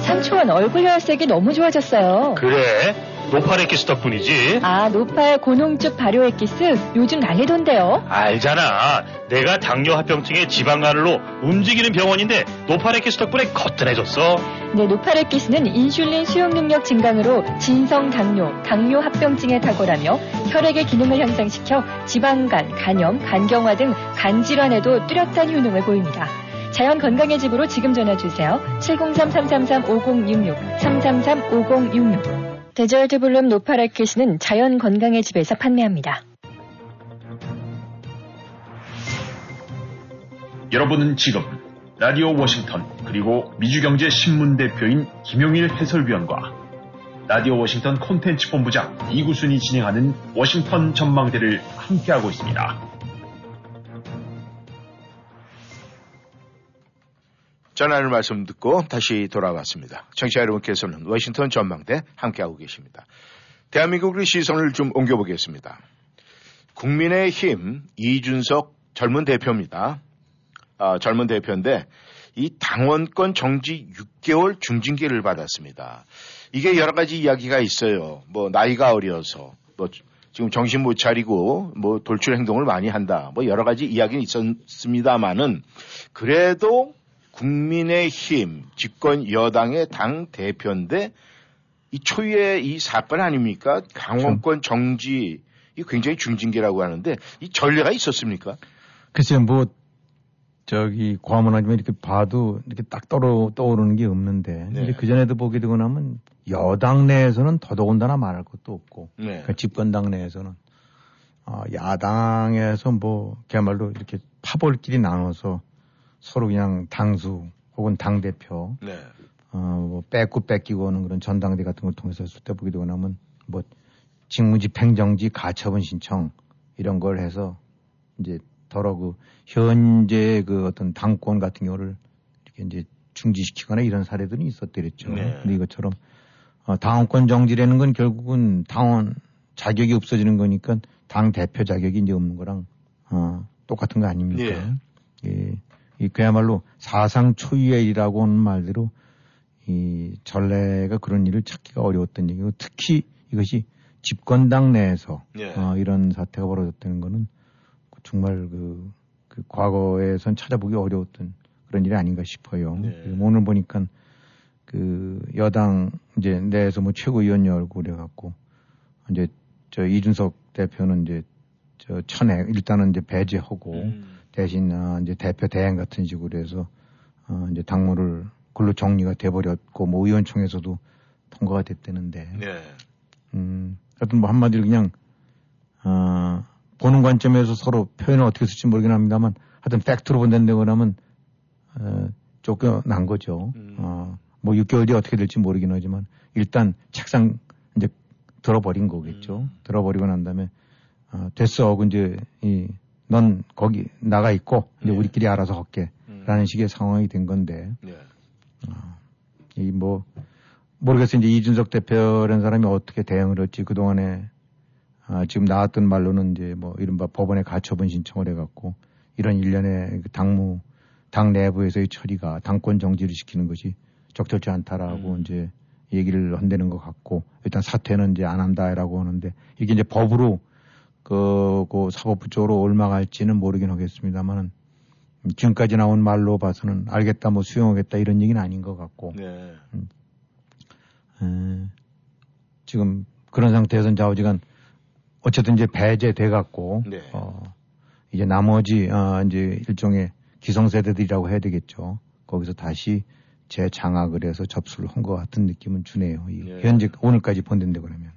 삼촌 얼굴 혈색이 너무 좋아졌어요. 그래? 노팔 엑기스 덕분이지. 아, 노팔 고농축 발효 엑기스 요즘 난리던데요. 알잖아. 내가 당뇨 합병증의 지방간으로 움직이는 병원인데 노팔 엑기스 덕분에 거뜬해졌어. 네, 노팔 엑기스는 인슐린 수용 능력 증강으로 진성 당뇨, 당뇨 합병증에 탁월하며 혈액의 기능을 향상시켜 지방간, 간염, 간경화 등 간 질환에도 뚜렷한 효능을 보입니다. 자연 건강의 집으로 지금 전화 주세요. 703-333-5066, 333-5066. 데저트 블룸 노파라켓은 자연 건강의 집에서 판매합니다. 여러분은 지금 라디오 워싱턴 그리고 미주경제 신문 대표인 김용일 해설위원과 라디오 워싱턴 콘텐츠 본부장 이구순이 진행하는 워싱턴 전망대를 함께하고 있습니다. 전하는 말씀 듣고 다시 돌아왔습니다. 청취자 여러분께서는 워싱턴 전망대 함께하고 계십니다. 대한민국의 시선을 좀 옮겨보겠습니다. 국민의힘 이준석 젊은 대표입니다. 아, 젊은 대표인데 이 당원권 정지 6개월 중징계를 받았습니다. 이게 여러 가지 이야기가 있어요. 뭐 나이가 어려서 뭐 지금 정신 못 차리고 뭐 돌출 행동을 많이 한다. 뭐 여러 가지 이야기는 있었습니다만은 그래도 국민의힘 집권 여당의 당 대표인데 이 초유의 이 사건 아닙니까? 강원권 정지 이 굉장히 중징계라고 하는데 이 전례가 있었습니까? 글쎄요, 뭐 저기 과문하지만 이렇게 봐도 이렇게 딱 떠오르, 떠오르는 게 없는데 네. 그 전에도 보게 되고 나면 여당 내에서는 더더군다나 말할 것도 없고 네. 그러니까 집권당 내에서는 어, 야당에서 뭐 그야말로 이렇게 파벌끼리 나눠서 서로 그냥 당수 혹은 당 대표 네. 어뭐 뺏고 뺏기고 하는 그런 전당대 같은 걸 통해서 되고 나면 뭐 직무집행정지 가처분 신청 이런 걸 해서 이제 더러 그 현재 그 어떤 당권 같은 경우를 이렇게 이제 중지시키거나 이런 사례들이 있었더랬죠. 네. 근데 이것처럼 어, 당원권 정지라는 건 결국은 당원 자격이 없어지는 거니까 당 대표 자격이 이제 없는 거랑 어, 똑같은 거 아닙니까? 네. 예. 이 그야말로 사상 초유의 일이라고 하는 말대로 이 전례가 그런 일을 찾기가 어려웠던 얘기고 특히 이것이 집권당 내에서 예. 어, 이런 사태가 벌어졌다는 거는 정말 그, 그 과거에선 찾아보기 어려웠던 그런 일이 아닌가 싶어요. 예. 오늘 보니까 그 여당 이제 내에서 뭐 최고위원 열고 그래갖고 이제 저 이준석 대표는 이제 저 천액 일단은 이제 배제하고 음. 대신 어, 이제 대표 대행 같은 식으로 해서 어, 이제 당무를 글로 정리가 돼버렸고 뭐 의원총회에서도 통과가 됐다는데. 네. 음, 하여튼 뭐 한마디로 그냥 어, 보는 관점에서 서로 표현을 어떻게 쓸지 모르긴 합니다만 하여튼 팩트로 본다고 하면 어, 쫓겨난 거죠. 음. 어, 뭐 6개월 뒤에 어떻게 될지 모르긴 하지만 일단 책상 이제 들어버린 거겠죠. 음. 들어버리고 난 다음에 아, 됐어. 그 이제 이, 넌 거기 나가 있고 이제 네. 우리끼리 알아서 할게. 음. 라는 식의 상황이 된 건데. 네. 아, 이뭐 모르겠어요. 이제 이준석 대표라는 사람이 어떻게 대응을 할지 그 동안에 아, 지금 나왔던 말로는 이제 뭐 이른바 법원에 가처분 신청을 해갖고 이런 일련의 그 당무 당 내부에서의 처리가 당권 정지를 시키는 것이 적절치 않다라고 음. 이제 얘기를 한다는 것 같고 일단 사퇴는 이제 안 한다라고 하는데 이게 이제 법으로 그, 그 사법부 쪽으로 올라갈지는 모르긴 하겠습니다만은 지금까지 나온 말로 봐서는 알겠다 뭐 수용하겠다 이런 얘기는 아닌 것 같고 네. 음, 에, 지금 그런 상태에서 좌우지간 어쨌든 이제 배제돼 갖고 네. 어, 이제 나머지 어, 이제 일종의 기성세대들이라고 해야 되겠죠. 거기서 다시 재장악을 해서 접수를 한 것 같은 느낌은 주네요. 네. 현재 오늘까지 본된데 그러면.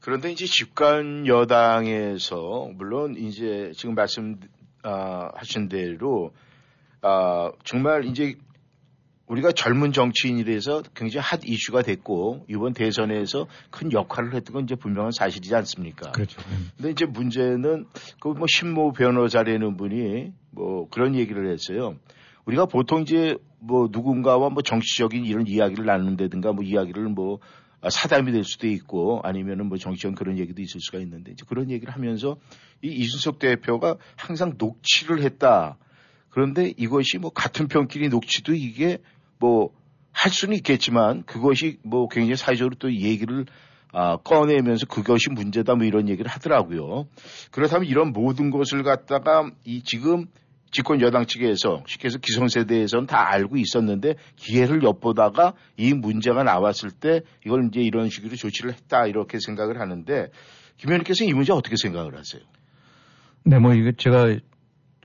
그런데 이제 집권 여당에서 물론 이제 지금 말씀 아, 하신 대로 아, 정말 이제 우리가 젊은 정치인이라서 굉장히 핫 이슈가 됐고 이번 대선에서 큰 역할을 했던 건 이제 분명한 사실이지 않습니까? 그렇죠. 근데 이제 문제는 그 뭐 신모 변호사라는 분이 뭐 그런 얘기를 했어요. 우리가 보통 이제 뭐 누군가와 뭐 정치적인 이런 이야기를 나눈다든가 뭐 이야기를 뭐 사담이 될 수도 있고 아니면은 뭐 정치적인 그런 얘기도 있을 수가 있는데 이제 그런 얘기를 하면서 이 이준석 대표가 항상 녹취를 했다. 그런데 이것이 뭐 같은 편끼리 녹취도 이게 뭐 할 수는 있겠지만 그것이 뭐 굉장히 사회적으로 또 얘기를 아, 꺼내면서 그것이 문제다 뭐 이런 얘기를 하더라고요. 그렇다면 이런 모든 것을 갖다가 이 지금 집권 여당 측에서 쉽게 해서 기성세대에서는 다 알고 있었는데 기회를 엿보다가 이 문제가 나왔을 때 이걸 이제 이런 식으로 조치를 했다 이렇게 생각을 하는데 김 의원님께서는 이 문제 어떻게 생각을 하세요? 네, 뭐 이거 제가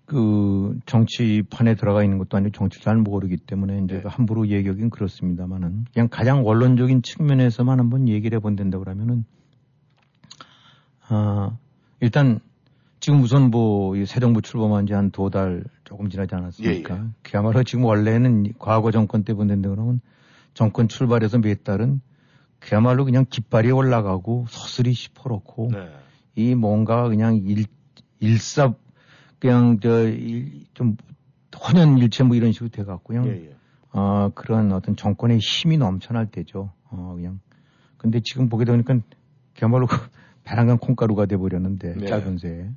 그 정치판에 들어가 있는 것도 아니고 정치를 잘 모르기 때문에 이제 네. 함부로 얘기하긴 그렇습니다만은 그냥 가장 원론적인 측면에서만 한번 얘기를 해본다고 그러면은 아 일단 지금 우선 뭐 새 정부 출범한 지 한 두 달 조금 지나지 않았습니까? 예, 예. 그야말로 지금 원래는 과거 정권 때 본다는데 그러면 정권 출발해서 몇 달은 그야말로 그냥 깃발이 올라가고 서슬이 시퍼렇고 네. 이 뭔가 그냥 일, 일사 그냥 저좀 혼연일체 뭐 이런 식으로 돼갖고 그냥 예, 예. 어 그런 어떤 정권의 힘이 넘쳐날 때죠. 어 그냥 근데 지금 보게 되니까 그야말로 배란간 콩가루가 돼버렸는데 네. 짧은 새에.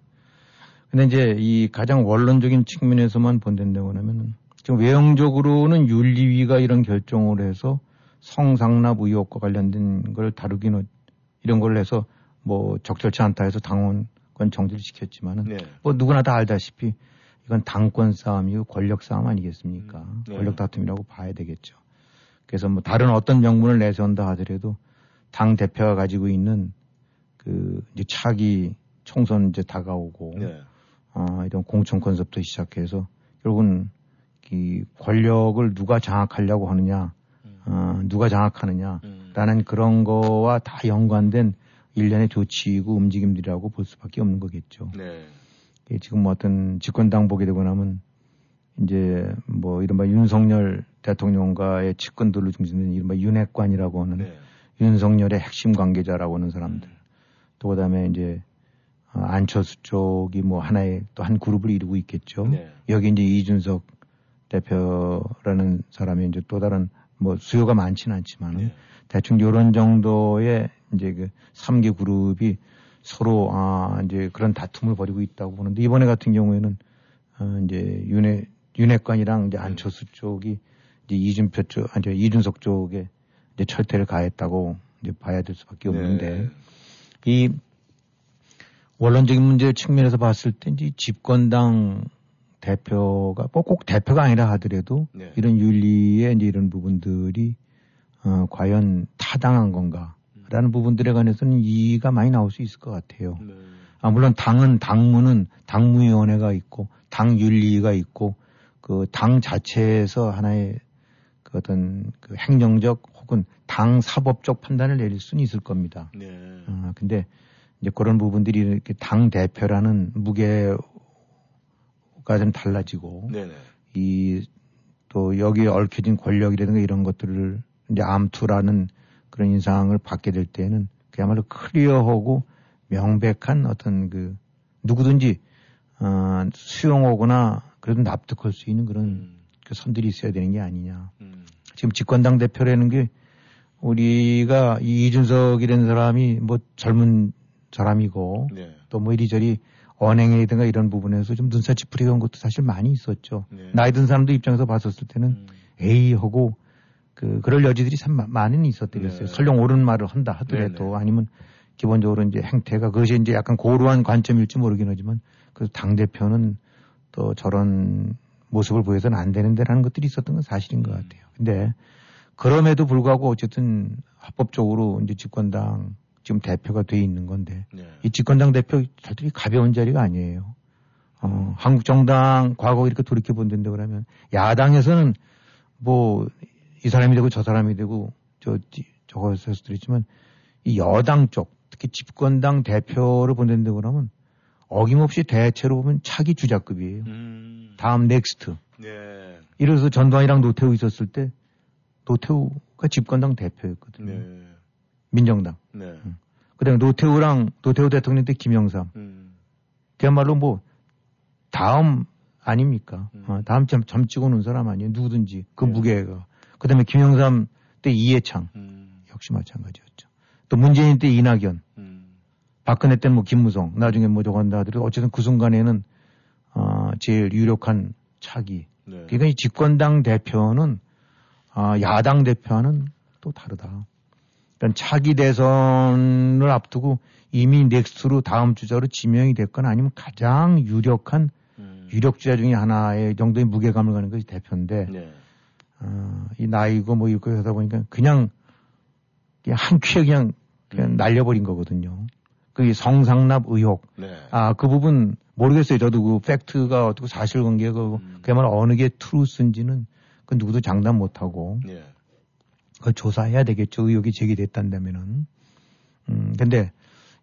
근데 이제 이 가장 원론적인 측면에서만 본다고 하면은 지금 외형적으로는 윤리위가 이런 결정을 해서 성상납 의혹과 관련된 걸 다루기는 이런 걸 해서 뭐 적절치 않다 해서 당원권 정지를 시켰지만은 네. 뭐 누구나 다 알다시피 이건 당권 싸움이고 권력 싸움 아니겠습니까? 음, 네. 권력 다툼이라고 봐야 되겠죠. 그래서 뭐 다른 어떤 명분을 내세운다 하더라도 당 대표가 가지고 있는 그 이제 차기 총선 이제 다가오고 네. 어, 이런 공천권서부터 시작해서 결국은 이 권력을 누가 장악하려고 하느냐, 음. 어, 누가 장악하느냐라는 음. 그런 거와 다 연관된 일련의 조치이고 움직임들이라고 볼 수밖에 없는 거겠죠. 네. 지금 뭐 어떤 집권당 보게 되고 나면 이제 뭐 이른바 윤석열 대통령과의 측근들로 중심된 이른바 윤핵관이라고 하는 네. 윤석열의 핵심 관계자라고 하는 사람들. 음. 또 그다음에 이제 어, 안철수 쪽이 뭐 하나의 또 한 그룹을 이루고 있겠죠. 네. 여기 이제 이준석 대표라는 사람이 이제 또 다른 뭐 수요가 많지는 않지만 네. 대충 요런 정도의 이제 그 3개 그룹이 서로 아 이제 그런 다툼을 벌이고 있다고 보는데 이번에 같은 경우에는 어 이제 윤회 윤핵관이랑 이제 안철수 쪽이 이제 이준표 쪽, 아니 이준석 쪽에 이제 철퇴를 가했다고 이제 봐야 될 수밖에 없는데 네. 이 원론적인 문제 측면에서 봤을 때 이제 집권당 대표가 뭐꼭 대표가 아니라 하더라도 네. 이런 윤리의 이제 이런 부분들이 어, 과연 타당한 건가라는 부분들에 관해서는 이의가 많이 나올 수 있을 것 같아요. 네. 아, 물론 당은 당무는 당무위원회가 있고 당 윤리가 있고 그 당 자체에서 하나의 그 어떤 그 행정적 혹은 당 사법적 판단을 내릴 수는 있을 겁니다. 네. 어, 근데 이제 그런 부분들이 이렇게 당 대표라는 무게가 좀 달라지고 이 또 여기에 얽혀진 권력이라든가 이런 것들을 이제 암투라는 그런 인상을 받게 될 때는 그야말로 클리어하고 명백한 어떤 그 누구든지 어, 수용하거나 그래도 납득할 수 있는 그런 음. 그 선들이 있어야 되는 게 아니냐. 음. 지금 집권당 대표라는 게 우리가 이 이준석이라는 사람이 뭐 젊은 사람이고 네. 또뭐 이리저리 언행이든가 이런 부분에서 좀 눈살 찌푸리던 것도 사실 많이 있었죠. 네. 나이 든 사람들 입장에서 봤었을 때는 음. 에이 하고 그 그럴 여지들이 참 많이 있었대겠어요. 네. 설령 옳은 말을 한다 하더라도 네, 네. 아니면 기본적으로 이제 행태가 그것이 이제 약간 고루한 관점일지 모르긴 하지만 그래서 당 대표는 또 저런 모습을 보여서는 안 되는데라는 것들이 있었던 건 사실인 것 음. 같아요. 근데 그럼에도 불구하고 어쨌든 합법적으로 이제 집권당 지금 대표가 돼 있는 건데 네. 이 집권당 대표 절대 가벼운 자리가 아니에요. 어, 한국 정당 과거 이렇게 돌이켜 본다는데 그러면 야당에서는 뭐 이 사람이 되고 저 사람이 되고 저 저거 할 수도 있지만 이 여당 쪽 특히 집권당 대표를 보낸다 그러면 어김없이 대체로 보면 차기 주자급이에요. 음. 다음 next. 네. 이래서 전두환이랑 노태우 있었을 때 노태우가 집권당 대표였거든요. 네. 민정당. 네. 응. 그다음에 노태우랑 노태우 대통령 때 김영삼. 음. 그야말로 뭐 다음 아닙니까? 음. 어, 다음 점, 점 찍어 놓은 사람 아니에요. 누구든지 그 네. 무게가. 그다음에 김영삼 때 이해창 음. 역시 마찬가지였죠. 또 문재인 때 이낙연. 음. 박근혜 때는 뭐 김무성. 나중에 뭐 한다 하더라도 어쨌든 그 순간에는 어, 제일 유력한 차기. 네. 그러니까 이 집권당 대표는 아, 야당 대표와는 또 다르다. 그러니까 차기 대선을 앞두고 이미 next로 다음 주자로 지명이 됐거나 아니면 가장 유력한 음. 유력 주자 중에 하나의 정도의 무게감을 가는 것이 대표인데 네. 어, 이 나이고 뭐 이거 하다 보니까 그냥 한 큐에 그냥, 그냥 음. 날려버린 거거든요. 그 성상납 의혹. 네. 아, 그 부분 모르겠어요. 저도 그 팩트가 어떻게 사실관계가 음. 그야말로 어느 게 truth인지는 그 누구도 장담 못하고 예. 그걸 조사해야 되겠죠. 의혹이 제기됐단다면은. 음, 근데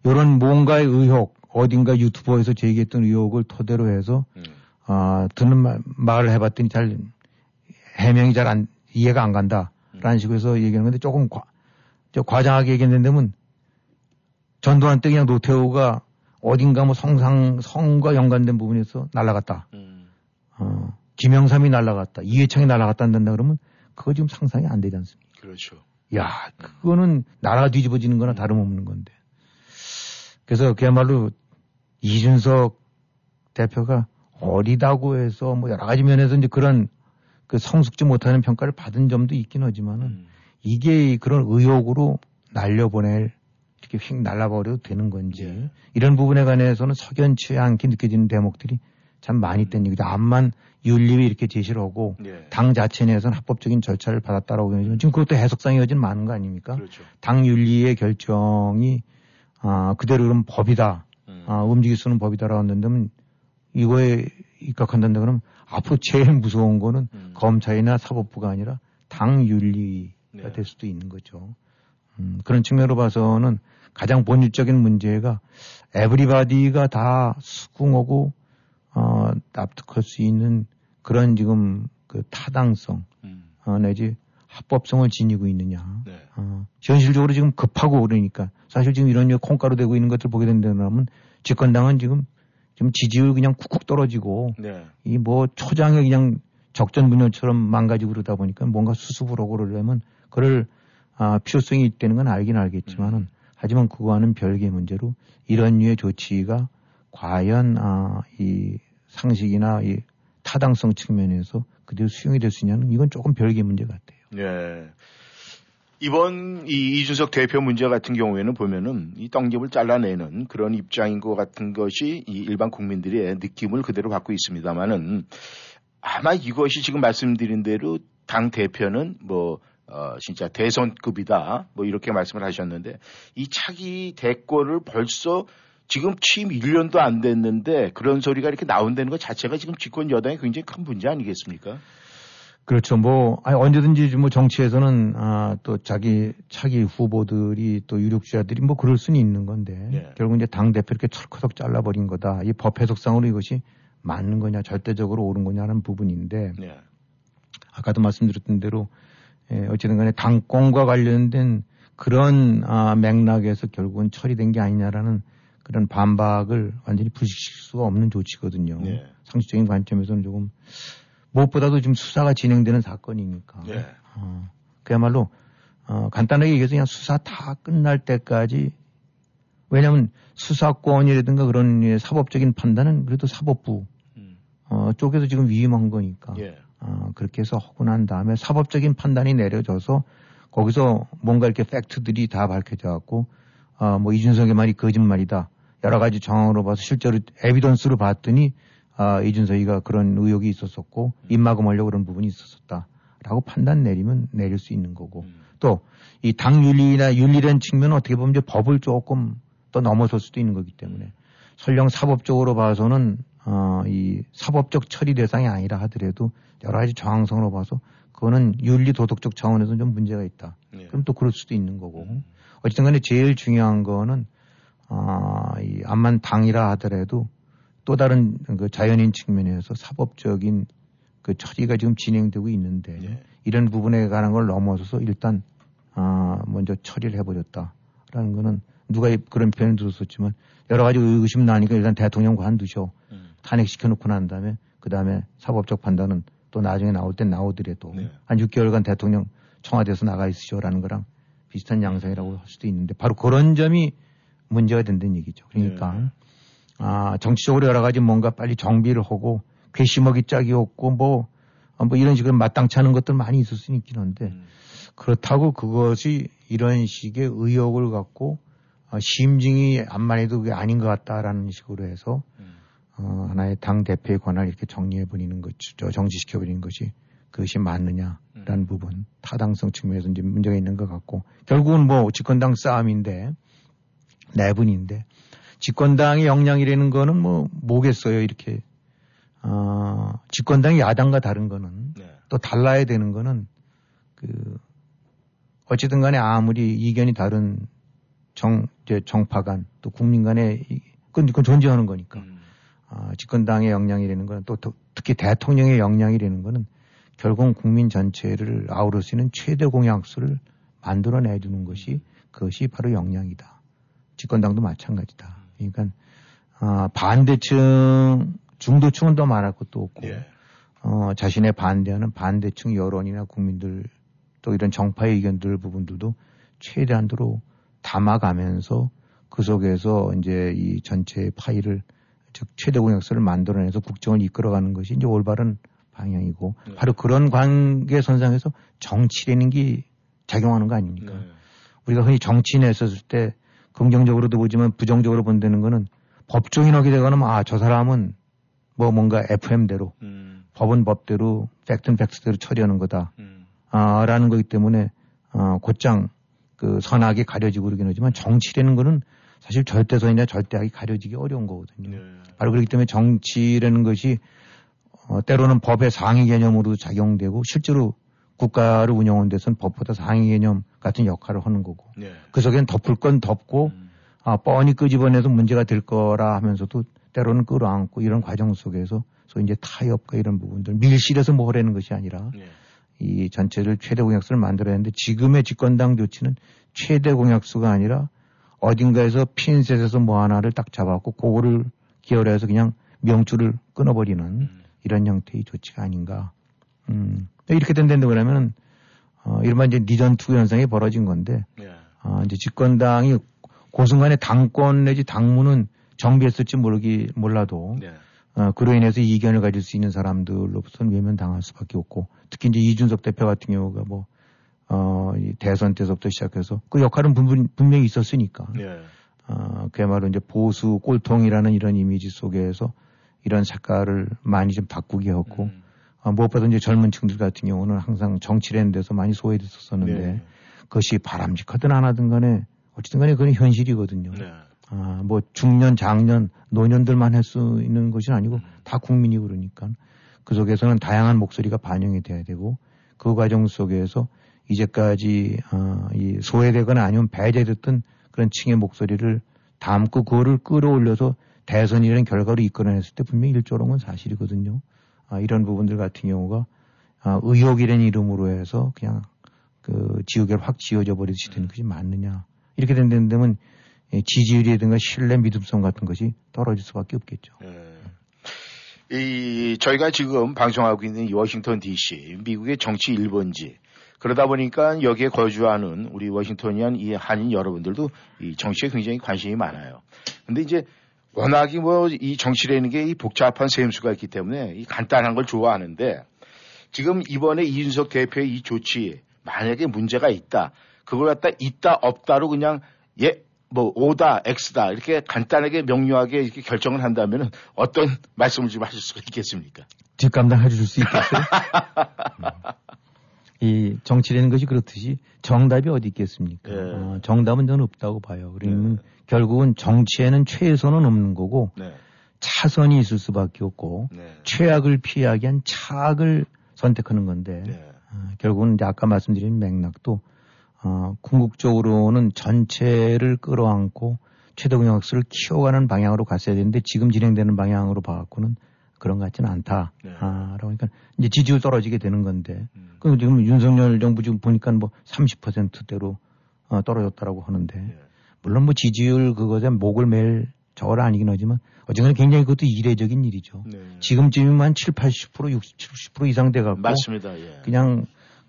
이런 뭔가의 의혹 어딘가 유튜버에서 제기했던 의혹을 토대로 해서 음. 아, 듣는 말, 말을 해봤더니 잘 해명이 잘 안, 이해가 안 간다. 라는 음. 식으로 해서 얘기하는 건데 조금 과, 저 과장하게 얘기했는데면 전두환 때 그냥 노태우가 어딘가 뭐 성상, 성과 연관된 부분에서 날라갔다. 음. 어, 김영삼이 날라갔다. 이회창이 날라갔다 한다 그러면 그거 지금 상상이 안 되지 않습니까? 그렇죠. 야, 그거는 나라가 뒤집어지는 거나 다름없는 건데. 그래서 그야말로 이준석 대표가 어리다고 해서 뭐 여러 가지 면에서 이제 그런 그 성숙지 못하는 평가를 받은 점도 있긴 하지만은 음. 이게 그런 의혹으로 날려보낼 이렇게 휙 날라버려도 되는 건지 예. 이런 부분에 관해서는 석연치 않게 느껴지는 대목들이 참 많이 음. 얘기죠. 암만 윤리위 이렇게 제시를 하고 예. 당 자체 내에서는 합법적인 절차를 받았다라고 하지만 지금 그것도 해석상이 여진 많은 거 아닙니까? 그렇죠. 당 윤리의 결정이 아, 그대로 그럼 법이다. 음. 아, 움직일 수는 법이다라고 한다면 이거에 입각한다는데 그럼 앞으로 제일 무서운 거는 음. 검찰이나 사법부가 아니라 당 윤리가 네. 될 수도 있는 거죠. 음, 그런 측면으로 봐서는 가장 본질적인 문제가 에브리바디가 다 수긍하고 어, 납득할 수 있는 그런 지금 그 타당성 음. 어, 내지 합법성을 지니고 있느냐. 네. 어, 현실적으로 지금 급하고 그러니까 사실 지금 이런 콩가루 되고 있는 것들 보게 된다면 집권당은 지금 지금 지지율 그냥 쿡쿡 떨어지고 네. 이뭐 초장에 그냥 적전 분열처럼 망가지고 그러다 보니까 뭔가 수습을 하고 그러려면 그럴 아, 필요성이 있다는 건 알긴 알겠지만은 음. 하지만 그거와는 별개의 문제로 이런 류의 조치가 과연 아, 이 상식이나 이 타당성 측면에서 그대로 수용이 될 수 있냐는 이건 조금 별개의 문제 같아요. 네. 이번 이 이준석 대표 문제 같은 경우에는 보면은 이 떡잎을 잘라내는 그런 입장인 것 같은 것이 이 일반 국민들의 느낌을 그대로 갖고 있습니다만은 아마 이것이 지금 말씀드린 대로 당 대표는 뭐 어, 진짜 대선급이다. 뭐 이렇게 말씀을 하셨는데 이 차기 대권을 벌써 지금 취임 1년도 안 됐는데 그런 소리가 이렇게 나온다는 것 자체가 지금 집권 여당이 굉장히 큰 문제 아니겠습니까? 그렇죠. 뭐, 아니, 언제든지 뭐 정치에서는, 아, 또 자기 차기 후보들이 또 유력주자들이 뭐 그럴 수는 있는 건데, 네. 결국 이제 당 대표 이렇게 철커덕 잘라버린 거다. 이 법 해석상으로 이것이 맞는 거냐, 절대적으로 옳은 거냐는 부분인데, 네. 아까도 말씀드렸던 대로, 예, 어쨌든 간에 당권과 관련된 그런 아, 맥락에서 결국은 처리된 게 아니냐라는 그런 반박을 완전히 부식시킬 수가 없는 조치거든요. 네. 상식적인 관점에서는 조금 무엇보다도 지금 수사가 진행되는 사건이니까. 네. 어, 그야말로 어, 간단하게 얘기해서 그냥 수사 다 끝날 때까지 왜냐하면 수사권이라든가 그런 사법적인 판단은 그래도 사법부 음. 어, 쪽에서 지금 위임한 거니까. 예. 어, 그렇게 해서 하고 난 다음에 사법적인 판단이 내려져서 거기서 뭔가 이렇게 팩트들이 다 밝혀져 갖고 어, 뭐 이준석의 말이 거짓말이다. 여러 가지 정황으로 봐서 실제로 에비던스로 봤더니 아, 이준석이가 그런 의혹이 있었었고 음. 입막음하려고 그런 부분이 있었었다. 라고 판단 내리면 내릴 수 있는 거고 음. 또이 당 윤리나 윤리라는 측면은 어떻게 보면 이제 법을 조금 또 넘어설 수도 있는 거기 때문에 설령 사법적으로 봐서는 어, 이 사법적 처리 대상이 아니라 하더라도 여러 가지 정황성으로 봐서 그거는 윤리 도덕적 차원에서 좀 문제가 있다. 네. 그럼 또 그럴 수도 있는 거고. 음. 어쨌든 간에 제일 중요한 거는 아, 이 암만 당이라 하더라도 또 다른 그 자연인 측면에서 사법적인 그 처리가 지금 진행되고 있는데 네. 이런 부분에 관한 걸 넘어서서 일단 아, 먼저 처리를 해버렸다라는 거는 누가 그런 표현을 들었었지만 여러 가지 의구심 나니까 일단 대통령 관두셔 음. 탄핵시켜 놓고 난 다음에 그 다음에 사법적 판단은 또 나중에 나올 땐 나오더라도 네. 한 6개월간 대통령 청와대에서 나가 있으셔라는 거랑 비슷한 양상이라고 할 수도 있는데 바로 그런 점이 문제가 된다는 얘기죠. 그러니까 네. 아 정치적으로 여러 가지 뭔가 빨리 정비를 하고 괘씸하기 짝이 없고 뭐, 뭐 이런 식으로 마땅치 않은 것들 많이 있을 수 있긴 한데 음. 그렇다고 그것이 이런 식의 의혹을 갖고 어, 심증이 암만 해도 그게 아닌 것 같다라는 식으로 해서 음. 어, 하나의 당 대표의 권한을 이렇게 정리해 버리는 것, 정지시켜 버리는 것이 그것이 맞느냐라는 음. 부분, 타당성 측면에서 이제 문제가 있는 것 같고 결국은 뭐 집권당 싸움인데 내분인데 집권당의 역량이라는 거는 뭐 뭐겠어요 이렇게 어, 집권당이 야당과 다른 거는 네. 또 달라야 되는 거는 그 어쨌든 간에 아무리 이견이 다른 정, 이제 정파 간 또 국민 간에 그건, 그건 존재하는 거니까. 음. 아, 집권당의 역량이라는 거는 또, 또 특히 대통령의 역량이라는 거는 결국 국민 전체를 아우를 수 있는 최대 공약수를 만들어내 주는 것이 그것이 바로 역량이다. 집권당도 마찬가지다. 그러니까 아, 반대층 중도층은 더 말할 것도 없고 예. 어, 자신의 반대하는 반대층 여론이나 국민들 또 이런 정파의 의견들 부분들도 최대한도로 담아가면서 그 속에서 이제 이 전체 파일을 즉 최대 공약서를 만들어내서 국정을 이끌어가는 것이 이제 올바른 방향이고 네. 바로 그런 관계 선상에서 정치라는 게 작용하는 거 아닙니까? 네. 우리가 흔히 정치인에 있었을 때 긍정적으로도 보지만 부정적으로 본다는 거는 법조인 하게 되거나 아, 저 사람은 뭐 뭔가 FM대로 음. 법은 법대로 팩트는 팩트대로 처리하는 거다. 음. 아, 라는 거기 때문에 어, 곧장 그 선악이 가려지고 그러긴 하지만 정치라는 거는 사실 절대선이나 절대악이 가려지기 어려운 거거든요. 네. 바로 그렇기 때문에 정치라는 것이 어, 때로는 법의 상위 개념으로 작용되고 실제로 국가를 운영하는 데서는 법보다 상위 개념 같은 역할을 하는 거고 네. 그 속엔 덮을 건 덮고 음. 아, 뻔히 끄집어내서 문제가 될 거라 하면서도 때로는 끌어안고 이런 과정 속에서 소위 이제 타협과 이런 부분들 밀실에서 뭐 하라는 것이 아니라 네. 이 전체를 최대 공약수를 만들어야 하는데 지금의 집권당 조치는 최대 공약수가 아니라 어딘가에서 핀셋에서 뭐 하나를 딱 잡았고 그거를 기어해서 그냥 명줄을 끊어버리는 음. 이런 형태의 조치가 아닌가. 음. 이렇게 된다는데 그러면은 어, 이른바 이제 이전투구 현상이 벌어진 건데 예. 어, 이제 집권당이 고순간에 당권 내지 당무는 정비했을지 모르기 몰라도 예. 어, 그로 인해서 이견을 가질 수 있는 사람들로부터는 외면당할 수밖에 없고 특히 이제 이준석 대표 같은 경우가 뭐 어, 이 대선 때서부터 시작해서 그 역할은 분분, 분명히 있었으니까. 예. 어, 그야말로 이제 보수 꼴통이라는 이런 이미지 속에서 이런 색깔을 많이 좀 바꾸게 했고, 음. 어, 무엇보다 이제 젊은 층들 같은 경우는 항상 정치라는 데서 많이 소외됐었었는데, 네. 그것이 바람직하든 안 하든 간에, 어쨌든 간에 그건 현실이거든요. 네. 아, 뭐 중년, 장년, 노년들만 할 수 있는 것이 아니고 다 국민이 그러니까 그 속에서는 다양한 목소리가 반영이 돼야 되고 그 과정 속에서 이제까지 어, 이 소외되거나 아니면 배제됐던 그런 층의 목소리를 담고 그거를 끌어올려서 대선이라는 결과로 이끌어냈을 때 분명히 일조롱은 사실이거든요. 아, 이런 부분들 같은 경우가 아, 의혹이라는 이름으로 해서 그냥 그 지우개를 확 지워져 버리듯이 되는 것이 맞느냐. 이렇게 된 데면 예, 지지율이라든가 신뢰 믿음성 같은 것이 떨어질 수밖에 없겠죠. 네. 이 저희가 지금 방송하고 있는 이 워싱턴 D.C. 미국의 정치 1번지 그러다 보니까 여기에 거주하는 우리 워싱턴이한 이 한인 여러분들도 이 정치에 굉장히 관심이 많아요. 근데 이제 워낙이 뭐 이 정치라는 게 이 복잡한 세임수가 있기 때문에 이 간단한 걸 좋아하는데 지금 이번에 이준석 대표의 이 조치 만약에 문제가 있다. 그걸 갖다 있다 없다로 그냥 예, 뭐 오다 X다 이렇게 간단하게 명료하게 이렇게 결정을 한다면 어떤 말씀을 좀 하실 수가 있겠습니까? 뒷감당해 줄수 있겠어요? 이 정치라는 것이 그렇듯이 정답이 어디 있겠습니까? 네. 어, 정답은 저는 없다고 봐요. 그러면 네. 결국은 정치에는 최선은 없는 거고 네. 차선이 있을 수밖에 없고 네. 최악을 피하기 위한 차악을 선택하는 건데 네. 어, 결국은 이제 아까 말씀드린 맥락도 어, 궁극적으로는 전체를 끌어안고 최대 공약수를 키워가는 방향으로 갔어야 되는데 지금 진행되는 방향으로 봐갖고는 그런 것 같지는 않다. 네. 아, 라고 하니까 이제 지지율 떨어지게 되는 건데. 음. 그럼 지금 윤석열 정부 지금 보니까 뭐 30%대로 어, 떨어졌다라고 하는데. 네. 물론 뭐 지지율 그거에 목을 맬 저걸 아니긴 하지만 어쨌거나 굉장히 그것도 이례적인 일이죠. 네. 지금쯤이면 7, 80%, 60, 70% 이상 돼갖고. 맞습니다. 예. 그냥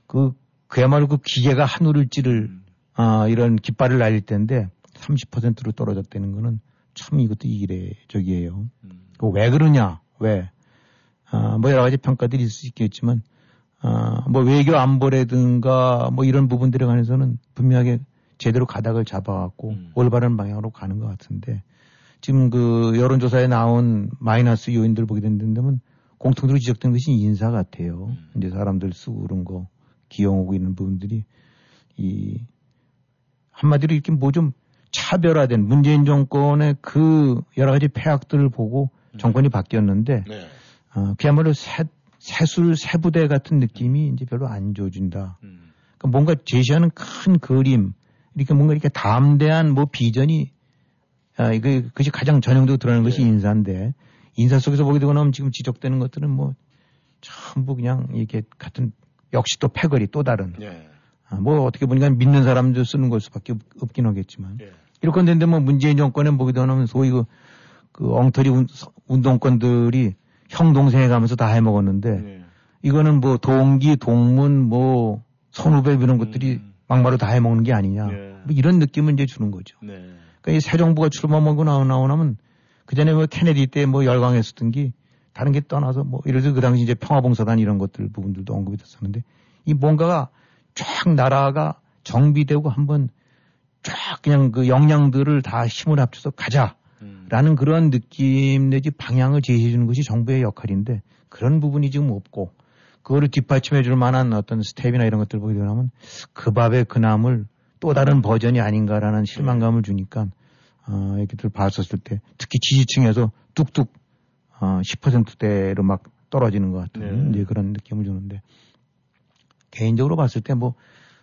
그 그야말로 그 기계가 하늘을 찌를 음. 아, 이런 깃발을 날릴 때인데 30%로 떨어졌다는 거는 참 이것도 이례적이에요. 음. 왜 그러냐? 왜? 아, 뭐 여러 가지 평가들이 있을 수 있겠지만 아, 뭐 외교 안보라든가 뭐 이런 부분들에 관해서는 분명하게 제대로 가닥을 잡아갖고 음. 올바른 방향으로 가는 것 같은데 지금 그 여론조사에 나온 마이너스 요인들 보게 된다면 공통적으로 지적된 것이 인사 같아요. 음. 이제 사람들 쓰고 그런 거 기용하고 있는 부분들이 이 한마디로 이렇게 뭐 좀 차별화된 문재인 정권의 그 여러 가지 폐악들을 보고 음. 정권이 바뀌었는데 네. 어, 그야말로 새, 새술 새부대 같은 느낌이 이제 별로 안 좋아진다. 음. 그러니까 뭔가 제시하는 큰 그림 이렇게 뭔가 이렇게 담대한 뭐 비전이 아, 이거 그것이 가장 전형적으로 드러나는 네. 것이 인사인데 인사 속에서 보게 되고 나면 지금 지적되는 것들은 뭐 전부 그냥 이렇게 같은 역시 또 패거리 또 다른. 예. 아, 뭐 어떻게 보니까 믿는 사람들 쓰는 걸 수밖에 없, 긴 하겠지만. 예. 이렇게 됐는데 뭐 문재인 정권에 보기도 하면 소위 그, 그 엉터리 운, 운동권들이 형 동생에 가면서 다 해먹었는데 예. 이거는 뭐 동기 동문 뭐 선후배 이런 것들이 음. 막말로 다 해먹는 게 아니냐. 예. 뭐 이런 느낌을 이제 주는 거죠. 네. 그러니까 이 새 정부가 출범하고 나오, 나면 그 전에 뭐 케네디 때 뭐 열광했었던 게 다른 게 떠나서 뭐 예를 들어 그 당시 이제 평화봉사단 이런 것들 부분들도 언급이 됐었는데 이 뭔가가 쫙 나라가 정비되고 한번 쫙 그냥 그 역량들을 다 힘을 합쳐서 가자 라는 음. 그런 느낌 내지 방향을 제시해 주는 것이 정부의 역할인데 그런 부분이 지금 없고 그거를 뒷받침해 줄 만한 어떤 스텝이나 이런 것들 보게 되면 그 밥의 그 나물 또 다른 버전이 아닌가라는 실망감을 주니까 어, 이렇게들 봤었을 때 특히 지지층에서 뚝뚝 어, 10%대로 막 떨어지는 것 같은 네. 이제 그런 느낌을 주는데 개인적으로 봤을 때 뭐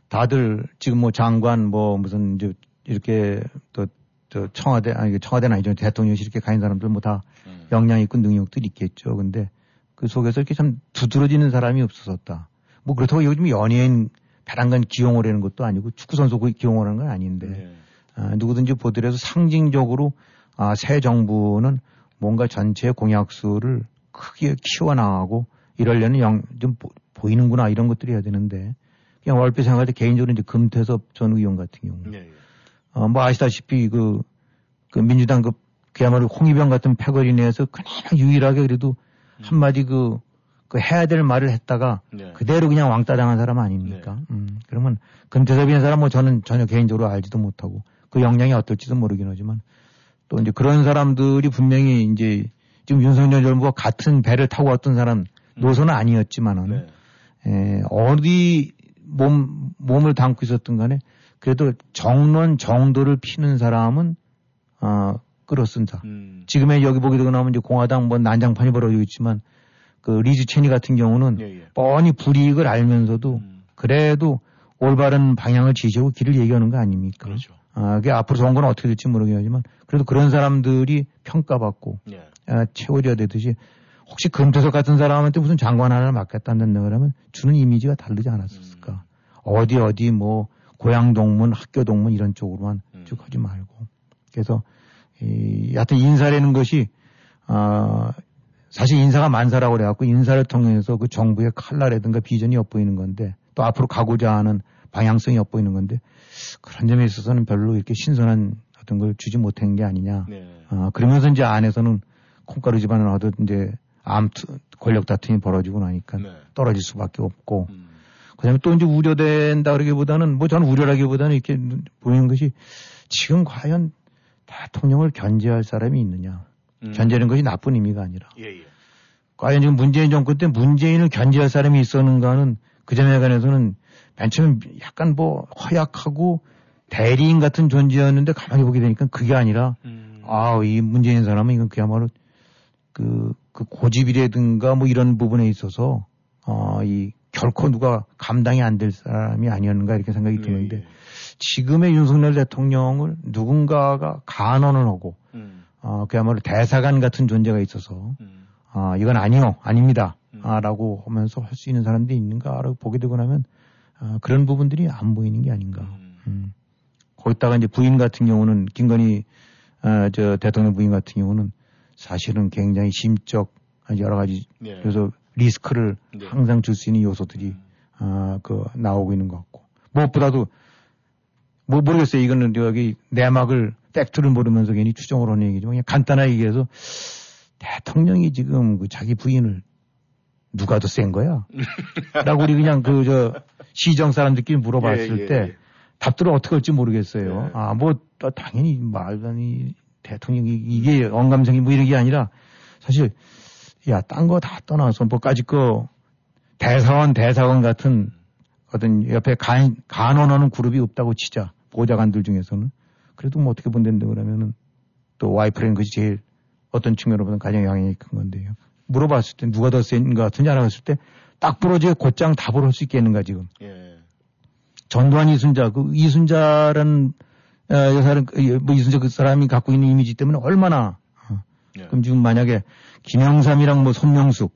다들 지금 뭐 장관 뭐 무슨 이제 이렇게 또 저 청와대 아니 청와대는 아니죠 대통령실 이렇게 가는 사람들 뭐다 음. 역량 있고 능력들 있겠죠. 근데 그 속에서 이렇게 참 두드러지는 사람이 없었었다. 뭐 그렇다고 요즘 연예인 배란간 기용을 하는 것도 아니고 축구 선수 기용을 하는 건 아닌데 네. 아, 누구든지 보더라도 상징적으로 아, 새 정부는 뭔가 전체 공약수를 크게 키워나가고 이러려는 영, 좀 보, 이는구나 이런 것들이 해야 되는데 그냥 얼핏 생각할 때 개인적으로 이제 금태섭 전 의원 같은 경우. 네, 네. 어, 뭐 아시다시피 그, 그 민주당 그 그야말로 홍위병 같은 패거리 내에서 그냥 유일하게 그래도 음. 한마디 그, 그 해야 될 말을 했다가 네. 그대로 그냥 왕따 당한 사람 아닙니까? 네. 음, 그러면 금태섭이라는 사람 뭐 저는 전혀 개인적으로 알지도 못하고 그 역량이 어떨지도 모르긴 하지만 또 이제 그런 사람들이 분명히 이제 지금 윤석열 정부가 같은 배를 타고 왔던 사람 음. 노선은 아니었지만은 네. 에, 어디 몸 몸을 담고 있었던 간에 그래도 정론 정도를 피는 사람은 어 끌어쓴다. 음. 지금의 여기 보게 되고 나면 이제 공화당 뭐 난장판이 벌어지고 있지만 그 리즈 체니 같은 경우는 예, 예. 뻔히 불이익을 알면서도 음. 그래도 올바른 방향을 지시하고 길을 얘기하는 거 아닙니까? 그렇죠. 아, 그게 앞으로 선거는 어떻게 될지 모르겠지만 그래도 그런 사람들이 평가받고 예. 아, 채워져야 되듯이 혹시 금태석 같은 사람한테 무슨 장관 하나를 맡겠다는 하면 주는 이미지가 다르지 않았을까. 음. 어디 어디 뭐 고향 동문, 학교 동문 이런 쪽으로만 음. 쭉 하지 말고. 그래서 이 여하튼 인사라는 것이 아 사실 인사가 만사라고 그래갖고 인사를 통해서 그 정부의 칼날이든가 비전이 엿보이는 건데 또 앞으로 가고자 하는 방향성이 엿보이는 건데 그런 점에 있어서는 별로 이렇게 신선한 어떤 걸 주지 못한 게 아니냐. 네. 아, 그러면서 이제 안에서는 콩가루 집안을 하도 이제 암 권력 다툼이 벌어지고 나니까 네. 떨어질 수밖에 없고 음. 그다음에 또 이제 우려된다 그러기보다는 뭐 저는 우려라기보다는 이렇게 보이는 것이 지금 과연 대통령을 견제할 사람이 있느냐. 음. 견제하는 것이 나쁜 의미가 아니라. 예, 예. 과연 지금 문재인 정권 때 문재인을 견제할 사람이 있었는가는 그 점에 관해서는 맨 처음 약간 뭐 허약하고 대리인 같은 존재였는데 가만히 보게 되니까 그게 아니라 음. 아, 이 문재인 사람은 이건 그야말로 그, 그 고집이라든가 뭐 이런 부분에 있어서 어, 이 결코 누가 감당이 안 될 사람이 아니었는가 이렇게 생각이 네, 드는데 네. 지금의 윤석열 대통령을 누군가가 간언을 하고 음. 어, 그야말로 대사관 같은 존재가 있어서 음. 아, 이건 아니요, 아닙니다. 음. 아, 라고 하면서 할 수 있는 사람들이 있는가라고 보게 되고 나면 아, 그런 부분들이 안 보이는 게 아닌가. 음. 음. 거기다가 이제 부인 같은 경우는 김건희 아, 저 대통령 부인 같은 경우는 사실은 굉장히 심적 여러 가지 네. 그래서 리스크를 네. 항상 줄 수 있는 요소들이 음. 아, 그 나오고 있는 것 같고 무엇보다도 뭐 모르겠어요. 이거는 여기 내막을 팩트를 모르면서 괜히 추정을 하는 얘기지만 그냥 간단하게 얘기해서 대통령이 지금 그 자기 부인을 누가 더 센 거야? 라고 우리 그냥 그 저 시정 사람들끼리 물어봤을 예, 예, 때 예. 답들을 어떻게 할지 모르겠어요. 예. 아, 뭐 당연히 말하니 대통령이 이게 언감성이 뭐 이런 게 아니라 사실 야, 딴 거 다 떠나서 뭐까지 그 대사원 대사관 같은 어떤 옆에 간, 간원하는 그룹이 없다고 치자. 보좌관들 중에서는. 그래도 뭐 어떻게 본다는데 그러면은 또 와이프라는 것이 제일 어떤 측면으로 보면 가장 영향이 큰 건데요. 물어봤을 때 누가 더 센 것 같은지 알아봤을 때 딱 부러지게 곧장 답을 할 수 있겠는가 지금. 예. 전두환 이순자 그 이순자라는 어, 여사는 그, 뭐 이순자 그 사람이 갖고 있는 이미지 때문에 얼마나 어. 예. 그럼 지금 만약에 김영삼이랑 뭐 손명숙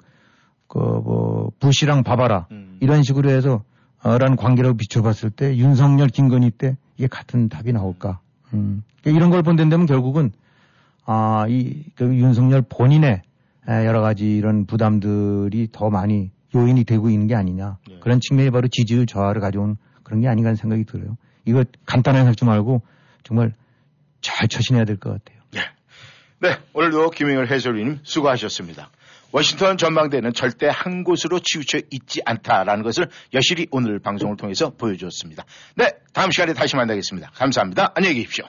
그 뭐 부시랑 바바라 음. 이런 식으로 해서 어라는 관계로 비춰봤을 때 윤석열 김건희 때 이게 같은 답이 나올까? 음. 그러니까 이런 걸 본다면 결국은 아, 이, 그 윤석열 본인의 여러 가지 이런 부담들이 더 많이 요인이 되고 있는 게 아니냐. 네. 그런 측면이 바로 지지율 저하를 가져온 그런 게 아닌가 하는 생각이 들어요. 이거 간단하게 할 줄 말고 정말 잘 처신해야 될 것 같아요. 네. 네. 오늘도 김영열 해설위님 수고하셨습니다. 워싱턴 전망대는 절대 한 곳으로 치우쳐 있지 않다라는 것을 여실히 오늘 방송을 통해서 보여주었습니다. 네. 다음 시간에 다시 만나겠습니다. 감사합니다. 안녕히 계십시오.